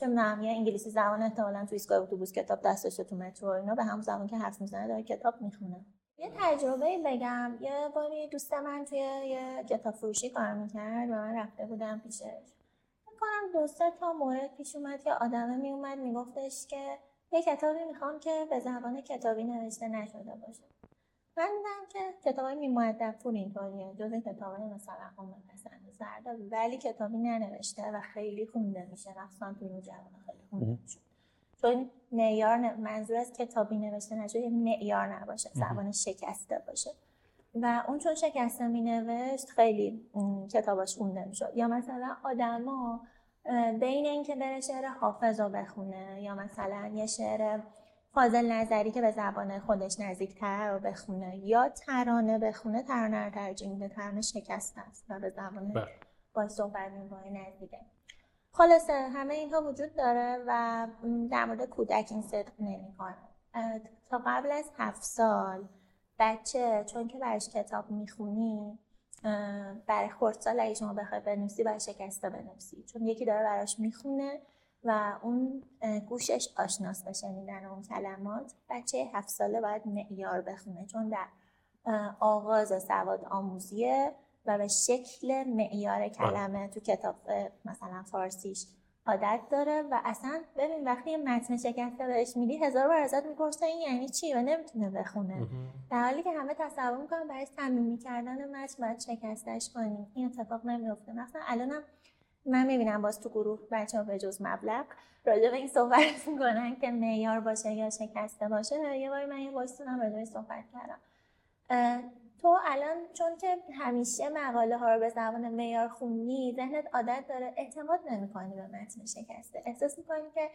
چه می‌دونم یه انگلیسی زبان احتمالا تو ایستگاه اتوبوس کتاب دستشه تو مترو اینا به همون زبان که حرف می‌زنه داره کتاب می‌خونه. یه تجربه بگم یه باری دوست من توی یه کتاب فروشی کار می‌کرد و من رفته بودم پیشش. کنم دو سه تا مورد پیش اومد که آدمه میومد میگفتش که یه کتابی می‌خوام که به زبان کتابی نوشته نشده باشه. من دیدم که کتاب های میمودب پول اینطوریه جز کتاب های مثلا قوم پسند زرده ولی کتابی ننوشته و خیلی خونده میشه. مخصوصا توی این جوان خیلی خونده میشه. چون معیار منظور از کتابی نوشته نشده یه معیار نباشه زبان شکسته باشه. و اون چون شکسته می نوشت خیلی کتاباش خونده می‌شد. یا مثلا آدما بین اینکه بره شعر حافظ رو بخونه یا مثلا یه شعر فاضل نظری که به زبان خودش نزدیکتر رو بخونه یا ترانه بخونه ترانه رو ترجیح میده ترانه شکسته است و به زبان بله. با صحبت می‌کنه نزدیکه. خلاصه همه اینها وجود داره و در مورد کودک این صدق نمی‌کنه. تا قبل از هفت سال بچه چون که براش کتاب می‌خونی برای خردسال اگه شما بخوای بنویسی باید شکسته بنویسی. چون یکی داره براش می‌خونه و اون گوشش آشناس به شنیدن اون کلمات. بچه هفت ساله باید معیار بخونه چون در آغاز سواد آموزیه و به شکل معیار کلمه تو کتاب مثلا فارسیش عادت داره و اصلا ببین وقتی یه متن شکسته بهش میدی هزار بار ازت می‌پرسه این یعنی چی و نمی‌تونه بخونه. در حالی که همه تصور می‌کنن برای صمیمی کردن متن باید شکستش کنیم. این اتفاق نمیفته مثلا الانم من می‌بینم باز تو گروه بچه ها به جز مبلغ راجع به این صحبت می‌کنن که معیار باشه یا شکسته باشه. یه باری من یه وایستونم راجع به صحبت کردم. تو الان چون که همیشه مقاله ها رو به زبان معیار خوندی ذهنت عادت داره اعتماد نمی‌کنی به متن شکسته. احساس می‌کنی که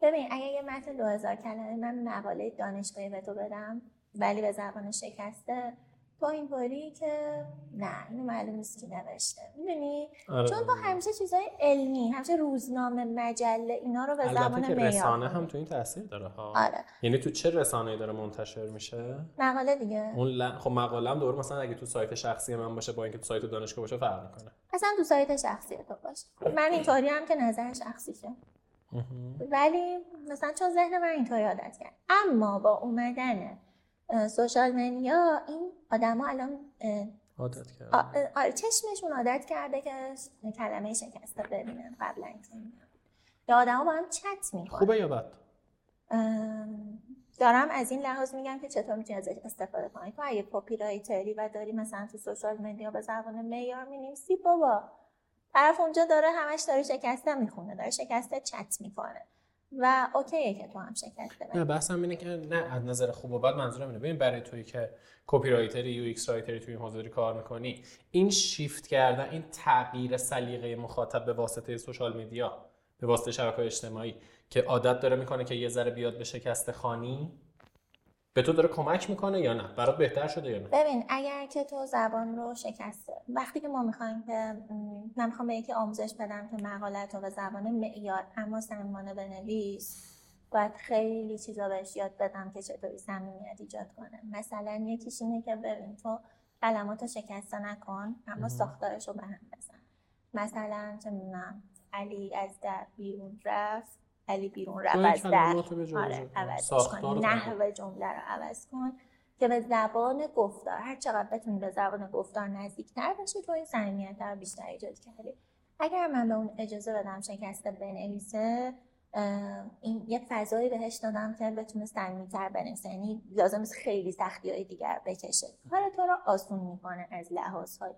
ببین اگه یه متن 2000 کلمه من مقاله دانشگاهی به تو بدم ولی به زبان شکسته تو اینطوری که نه اینو معلوم نیست کی نوشته. می‌دونی؟ آره. چون تو همیشه چیزای علمی همیشه روزنامه مجله اینا رو به زبان که رسانه هم. تو این تاثیر داره ها. آره. یعنی تو چه رسانه‌ای داره منتشر میشه؟ مقاله دیگه. اون ل... خب مقاله هم دوباره مثلا اگه تو سایت شخصی من باشه با اینکه تو سایت دانشگاه باشه فرق می‌کنه. اصلا تو سایت شخصی تو باشه من اینطوری هم که نظر شخصیشه ولی مثلا چون ذهن من اینطوری عادت کرد. اما با اومدن سوشال مدیا این آدما الان عادت کرد آ- اه، آره چشمشون عادت کرده که کلمه شکسته ببینن قبلا. یا آدما با هم چت می‌کنن خوبه یا بد؟ دارم از این لحاظ میگم که چطور می‌تونی ازش استفاده کنی؟ تو اگه copywriter ی و داری مثلا تو social media به زبان معیار می‌نویسی بابا طرف اونجا داره همش داره شکسته می‌خونه داره شکسته چت می‌کنه. و OK ه که تو هم شکسته نه بنویسی. بحثم اینه که نه از نظر خوب و بد منظورم اینه ببین برای تویی که copywriter ی UX writer ی توی این حوزه کار می‌کنی این شیفت کردن این تغییر سلیقه مخاطب به واسطه social media به واسطه شبکه‌های اجتماعی که عادت داره می‌کنه که یه ذره بیاد به شکست خانی به تو داره کمک می‌کنه یا نه؟ برات بهتر شده یا نه؟ ببین اگر که تو زبان رو شکسته وقتی که ما می‌خوایم که من می‌خوام به یکی آموزش بدم که مقالت رو به زبان معیار اما صمیمانه بنویس باید خیلی چیزا بهش یاد بدم که چطوری صمیمیت ایجاد کنه. مثلا یکیش اینه که ببین تو کلمات رو شکسته نکن اما ساختارش رو به هم بزن. مثلا چه می‌دونم علی از در بیرون رفت. علی بیرون رفت از در. آره ساختار کن نحو جمله رو عوض کن که به زبان گفتار هر چقدر بتونی به زبان گفتار نزدیکتر بشه تو این صمیمیت رو بیشتر ایجاد کردی. اگر من به اون اجازه بدم شکسته بنویسه این یه فضایی بهش دادم که بتونه صمیمیتر بنویسه. یعنی لازم نیست خیلی سختی های دیگر بکشه. کار تو رو آسون می‌کنه از لحاظ های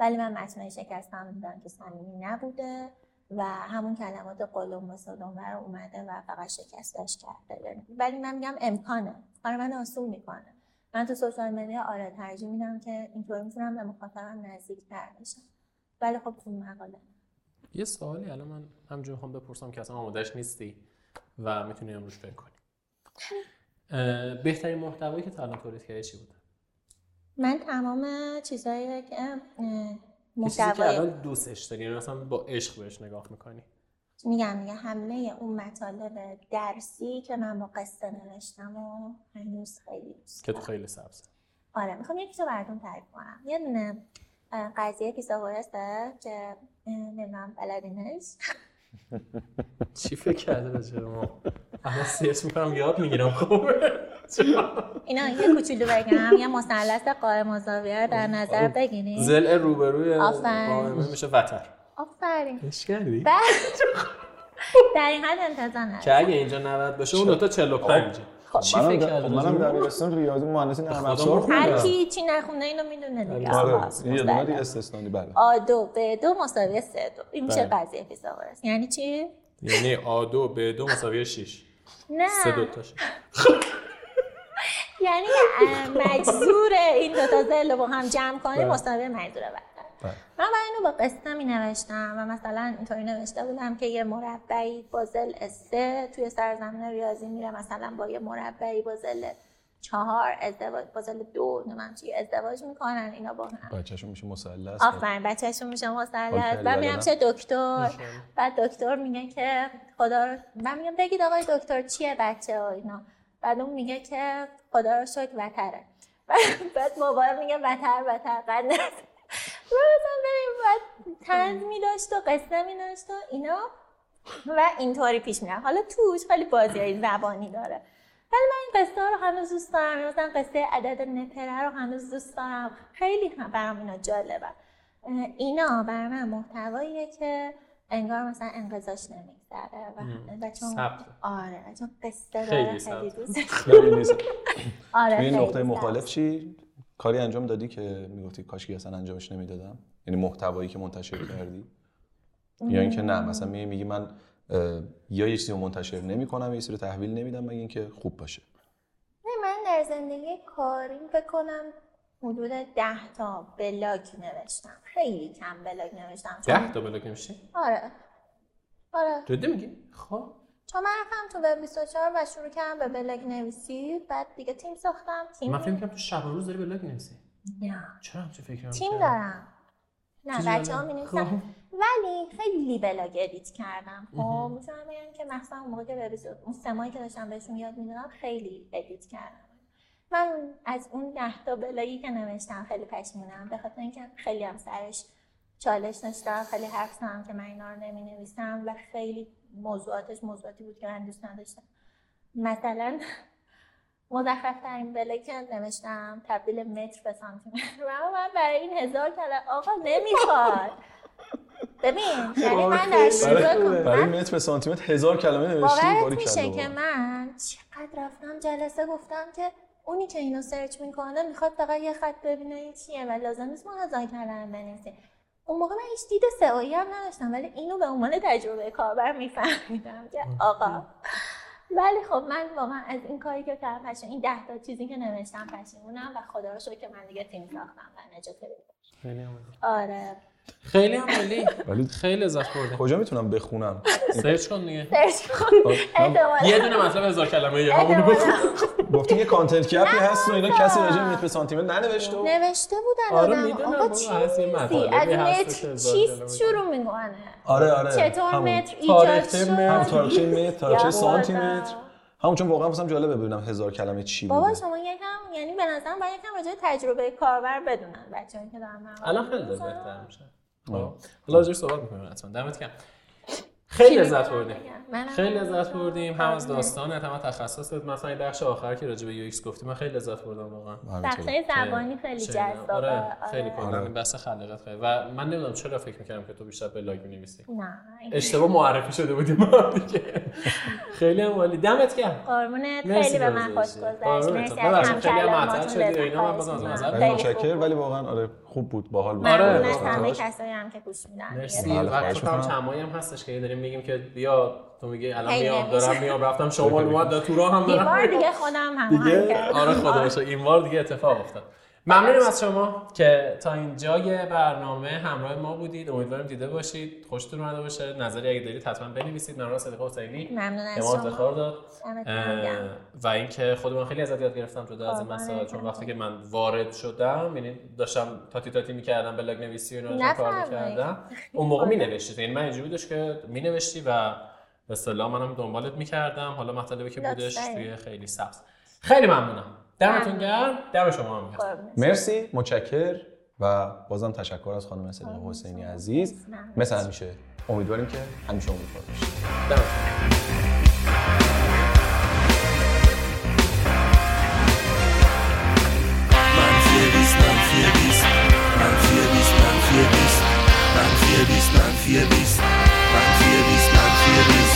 ولی من متنای شکستم دیدم که صمیمی نبوده. و همون کلمات قلم و صدم رو اومده و فقط شکستش کرده. ولی من میگم امکانه. کار من آسون می‌کنه. من تو سوشال مدیا آره ترجیح میدم که اینطور می‌تونم به مخاطبم نزدیک تر بشم. ولی خب تو مقاله. یه سوالی الان من همجور می‌خوام بپرسم که اصلا آمادش نیستی و می‌تونی امروز فکر کنی. بهترین محتوایی که تا الان تولید کردی چی بوده من تمام چیزایی که یه محتوای الان دوستش داری یعنی مثلا با عشق بهش نگاه می‌کنی. میگم میگم همه اون مطالب درسی که من با قصه نوشتم و هنوز خیلی دوست که تو. خیلی سبزه. آره می‌خوام یکی رو براتون تعریف کنم. یه دونه قضیه پیساگورسه که نمی‌دونم بلدینش. *laughs* چی فکر کرده راجع به ما؟ الان سرچ می‌کنم یاد می‌گیرم خوبه *laughs* اینا یه کوچولو بگم یه مثلث قائم الزاویه رو در نظر بگیرید زل روبروی. قائمه میشه وتر. آفرین. اش کردی بعد در این حد انتظار ندارم. که اگه اینجا 90 باشه اون دوتا 45 خب، چی منم فکر در- کرده منم؟ دبیرستان ریاضی مهندسی نرم خدا افزار ما- هر خوندم کی چی نخونده اینو می‌دونه دیگه. آره. آقا، یه دونه مثلث. استثنایی بله. آ دو به دو مساوی سه دو. این میشه بله. قضیه پیساگورس یعنی چی؟ یعنی آ دو به دو مساوی 6 نه. سه دوتاشه *laughs* یعنی *laughs* مجذور این دوتا زل رو با هم جمع کنی. مساوی مجذور بله. من برای اینو با قصه می نوشتم و مثلا اینطوری نوشته بودم که یه مربعی با زل سه توی سرزمین ریاضی میره مثلا با یه مربعی با زل چهار ازدواج با زل دو نمیم چی ازدواج می‌کنن اینا با هم. بچه‌شون میشه مثلث. آفرین بچهشون میشه مثلث. بعد میرم. چه دکتر؟ بعد دکتر میگه که خدا رو من میگم بگید آقای دکتر چیه بچه و اینا؟ بعد اون میگه که خدا رو شکر وتره *laughs* بعد موبایل میگه وتر وتر و مثلا ببین بعد تنز می داشت و قصه می داشت و اینا. و اینطوری پیش میرم حالا توش خیلی بازی های زبانی داره. ولی من این قصه ها رو هنوز دوست دارم. مثلا قصه عدد نپره رو هنوز دوست دارم. خیلی هم برام اینا جالبه. اینا بر من محتواییه که انگار مثلا انقضاش نمیگذره و, و چون. آره چون قصه خیلی داره خیلی. دوست. *laughs* آره توی این نقطه. مخالف چی؟ کاری انجام دادی که می‌گفتی کاشکی اصلا انجامش نمی‌دادم؟ یعنی محتوایی که منتشر کردی؟ یا اینکه نه مثلا میگی میگی من یا یه چیزی رو منتشر نمی‌کنم یا یه چیزی رو تحویل نمیدم مگه اینکه خوب باشه؟ نه، من در زندگی کاریم فکر کنم حدود ده تا بلاگ نوشتم. خیلی کم بلاگ نوشتم. ده تا بلاک نمیشه آره. آره. جدی میگی؟ خب. چون من رفتم تو وب 24 و شروع کردم به بلاگ نویسی بعد دیگه تیم ساختم تیم من فکر می‌کردم تو شب و روز داری بلاک نمیسی نه. چرا همچین فکر تیم دارم. نه چیزی بچه ها دارم. می خب. ولی خیلی blog edit کردم. خب می‌تونم بگم که مثلا اون موقع که وب 24 اون سمایی که داشتم بهشون یاد می‌دادم خیلی edit کردم. من از اون ده تا بلاگی که نوشتم خیلی پشیمونم به خاطر اینکه خیلی هم سرش چالش داشتم خیلی حرف زدم که من اینا رو نمی نویسم و خیلی موضوعاتش موضوعاتی بود که من دوست نداشتم. مثلا مزخرف ترین که نوشتم تبدیل متر به سانتیمتر و من برای این هزار کلمه آقا نمی‌خواد. ببین یعنی من در شروع برای, متر به سانتیمتر هزار کلمه نوشتی باورت باری میشه که من چقدر رفتم جلسه گفتم که اونی که اینو سرچ می‌کنه می‌خواد فقط یه خط ببینه این چیه و لازم نیست ما هزار کلمه بنویسیم. اون موقع من هیچ دید سئویی هم نداشتم ولی اینو به عنوان تجربه کاربر میفهمیدم که آقا. ولی خب من واقعا از این کاری که کردم پشیمون این ده تا چیزی که نوشتم پشیمونم و خدا رو شکر که من دیگه تیم ساختم و نجات خیلی هم آره. خیلی هم عالی. ولی خیلی لذت بردم. کجا می‌تونم بخونم؟ search کن دیگه. search کن. احتمالاً. یه دونه مطلب هزار کلمه یه همونو بخون. گفتی یه content copy هست و اینا کسی راجع به متر به سانتیمتر ننوشته و نوشته بودن آره می‌دونم آقا بابا،؟ مطالبی از متر هزار چیست. شروع می‌کنه آره آره چطور. متر ایجاد شد هم متر. تاریخچه متر تاریخچه یا سانتیمتر خدا. همون چون واقعا مثلا جالبه ببینم هزار کلمه چی بابا بوده شما یکم یعنی به نظرم باید یکم راجع به تجربه کاربر بدونن بچه‌ای که دارن مقاله الان خیلی. بهتر میشه خب حالا راجعش صحبت می‌کنیم حتما دمت گرم خیلی لذت بردیم. خیلی لذت بردیم. هم از آره. داستانت هم از تخصصت مثلا این بخش آخر که راجع به UX گفتی من خیلی لذت بردم واقعا. بخشای زبانی خیلی چه- جذابه. آره خیلی آره. کلا این بحث خلاقیت خیلی. و من نمی‌دونم چرا فکر می‌کردم که تو بیشتر بلاگ می‌نویسی. نه اشتباه معرفی شده بودیم ما هم دیگه. خیلی هم عالی. دمت گرم. قربونت. خیلی به من خوش. گذشت. مرسی از ببخشید خیلی هم معطل شدی اینا، من بازم می‌کنم. معذرت خیلی خیلی متشکر خوب. ولی. واقعا آره. خوب بود باحال بود. آره، همه. کسایی هم که گوش میدن. مرسی. و می‌کنم. چمایی هم هستش که داریم میگیم که بیا تو میگی الان میام. دارم میام رفتم *laughs* شمال اومد دا تو راه هم این دارم. دیگه خودم هم دیگه؟ آره خدا باشه. این بار دیگه اتفاق افتاد. ممنونیم از شما که تا اینجای برنامه همراه ما بودید. امیدواریم دیده باشید. خوشتون اومده باشه. نظری اگه دارید حتما بنویسید. ممنون از صدیقه حسینی. ممنون از شما. داد. و اینکه خودمون خیلی ازت یاد گرفتم جدا از این قربانت مسائل چون برم. وقتی که من وارد شدم یعنی داشتم تاتی تاتی می‌کردم بلاگ نویسی و اینا کار. می‌کردم. *laughs* اون موقع مینوشتی. یعنی من اینجوری بودش که مینوشتی و به اصطلاح منم دنبالت می‌کردم. حالا مطلبی که بودش. توی خیلی سبز. خیلی ممنونم. دمتون. گرم دم شما هم. مرسی متشکر و بازم تشکر از خانم صدیقه حسینی عزیز. مثل همیشه امیدواریم که همیشه امیدوار باشید دمتون گرم. منفی بیست منفی بیست منفی بیست منفی بیست منفی بیست منفی بیست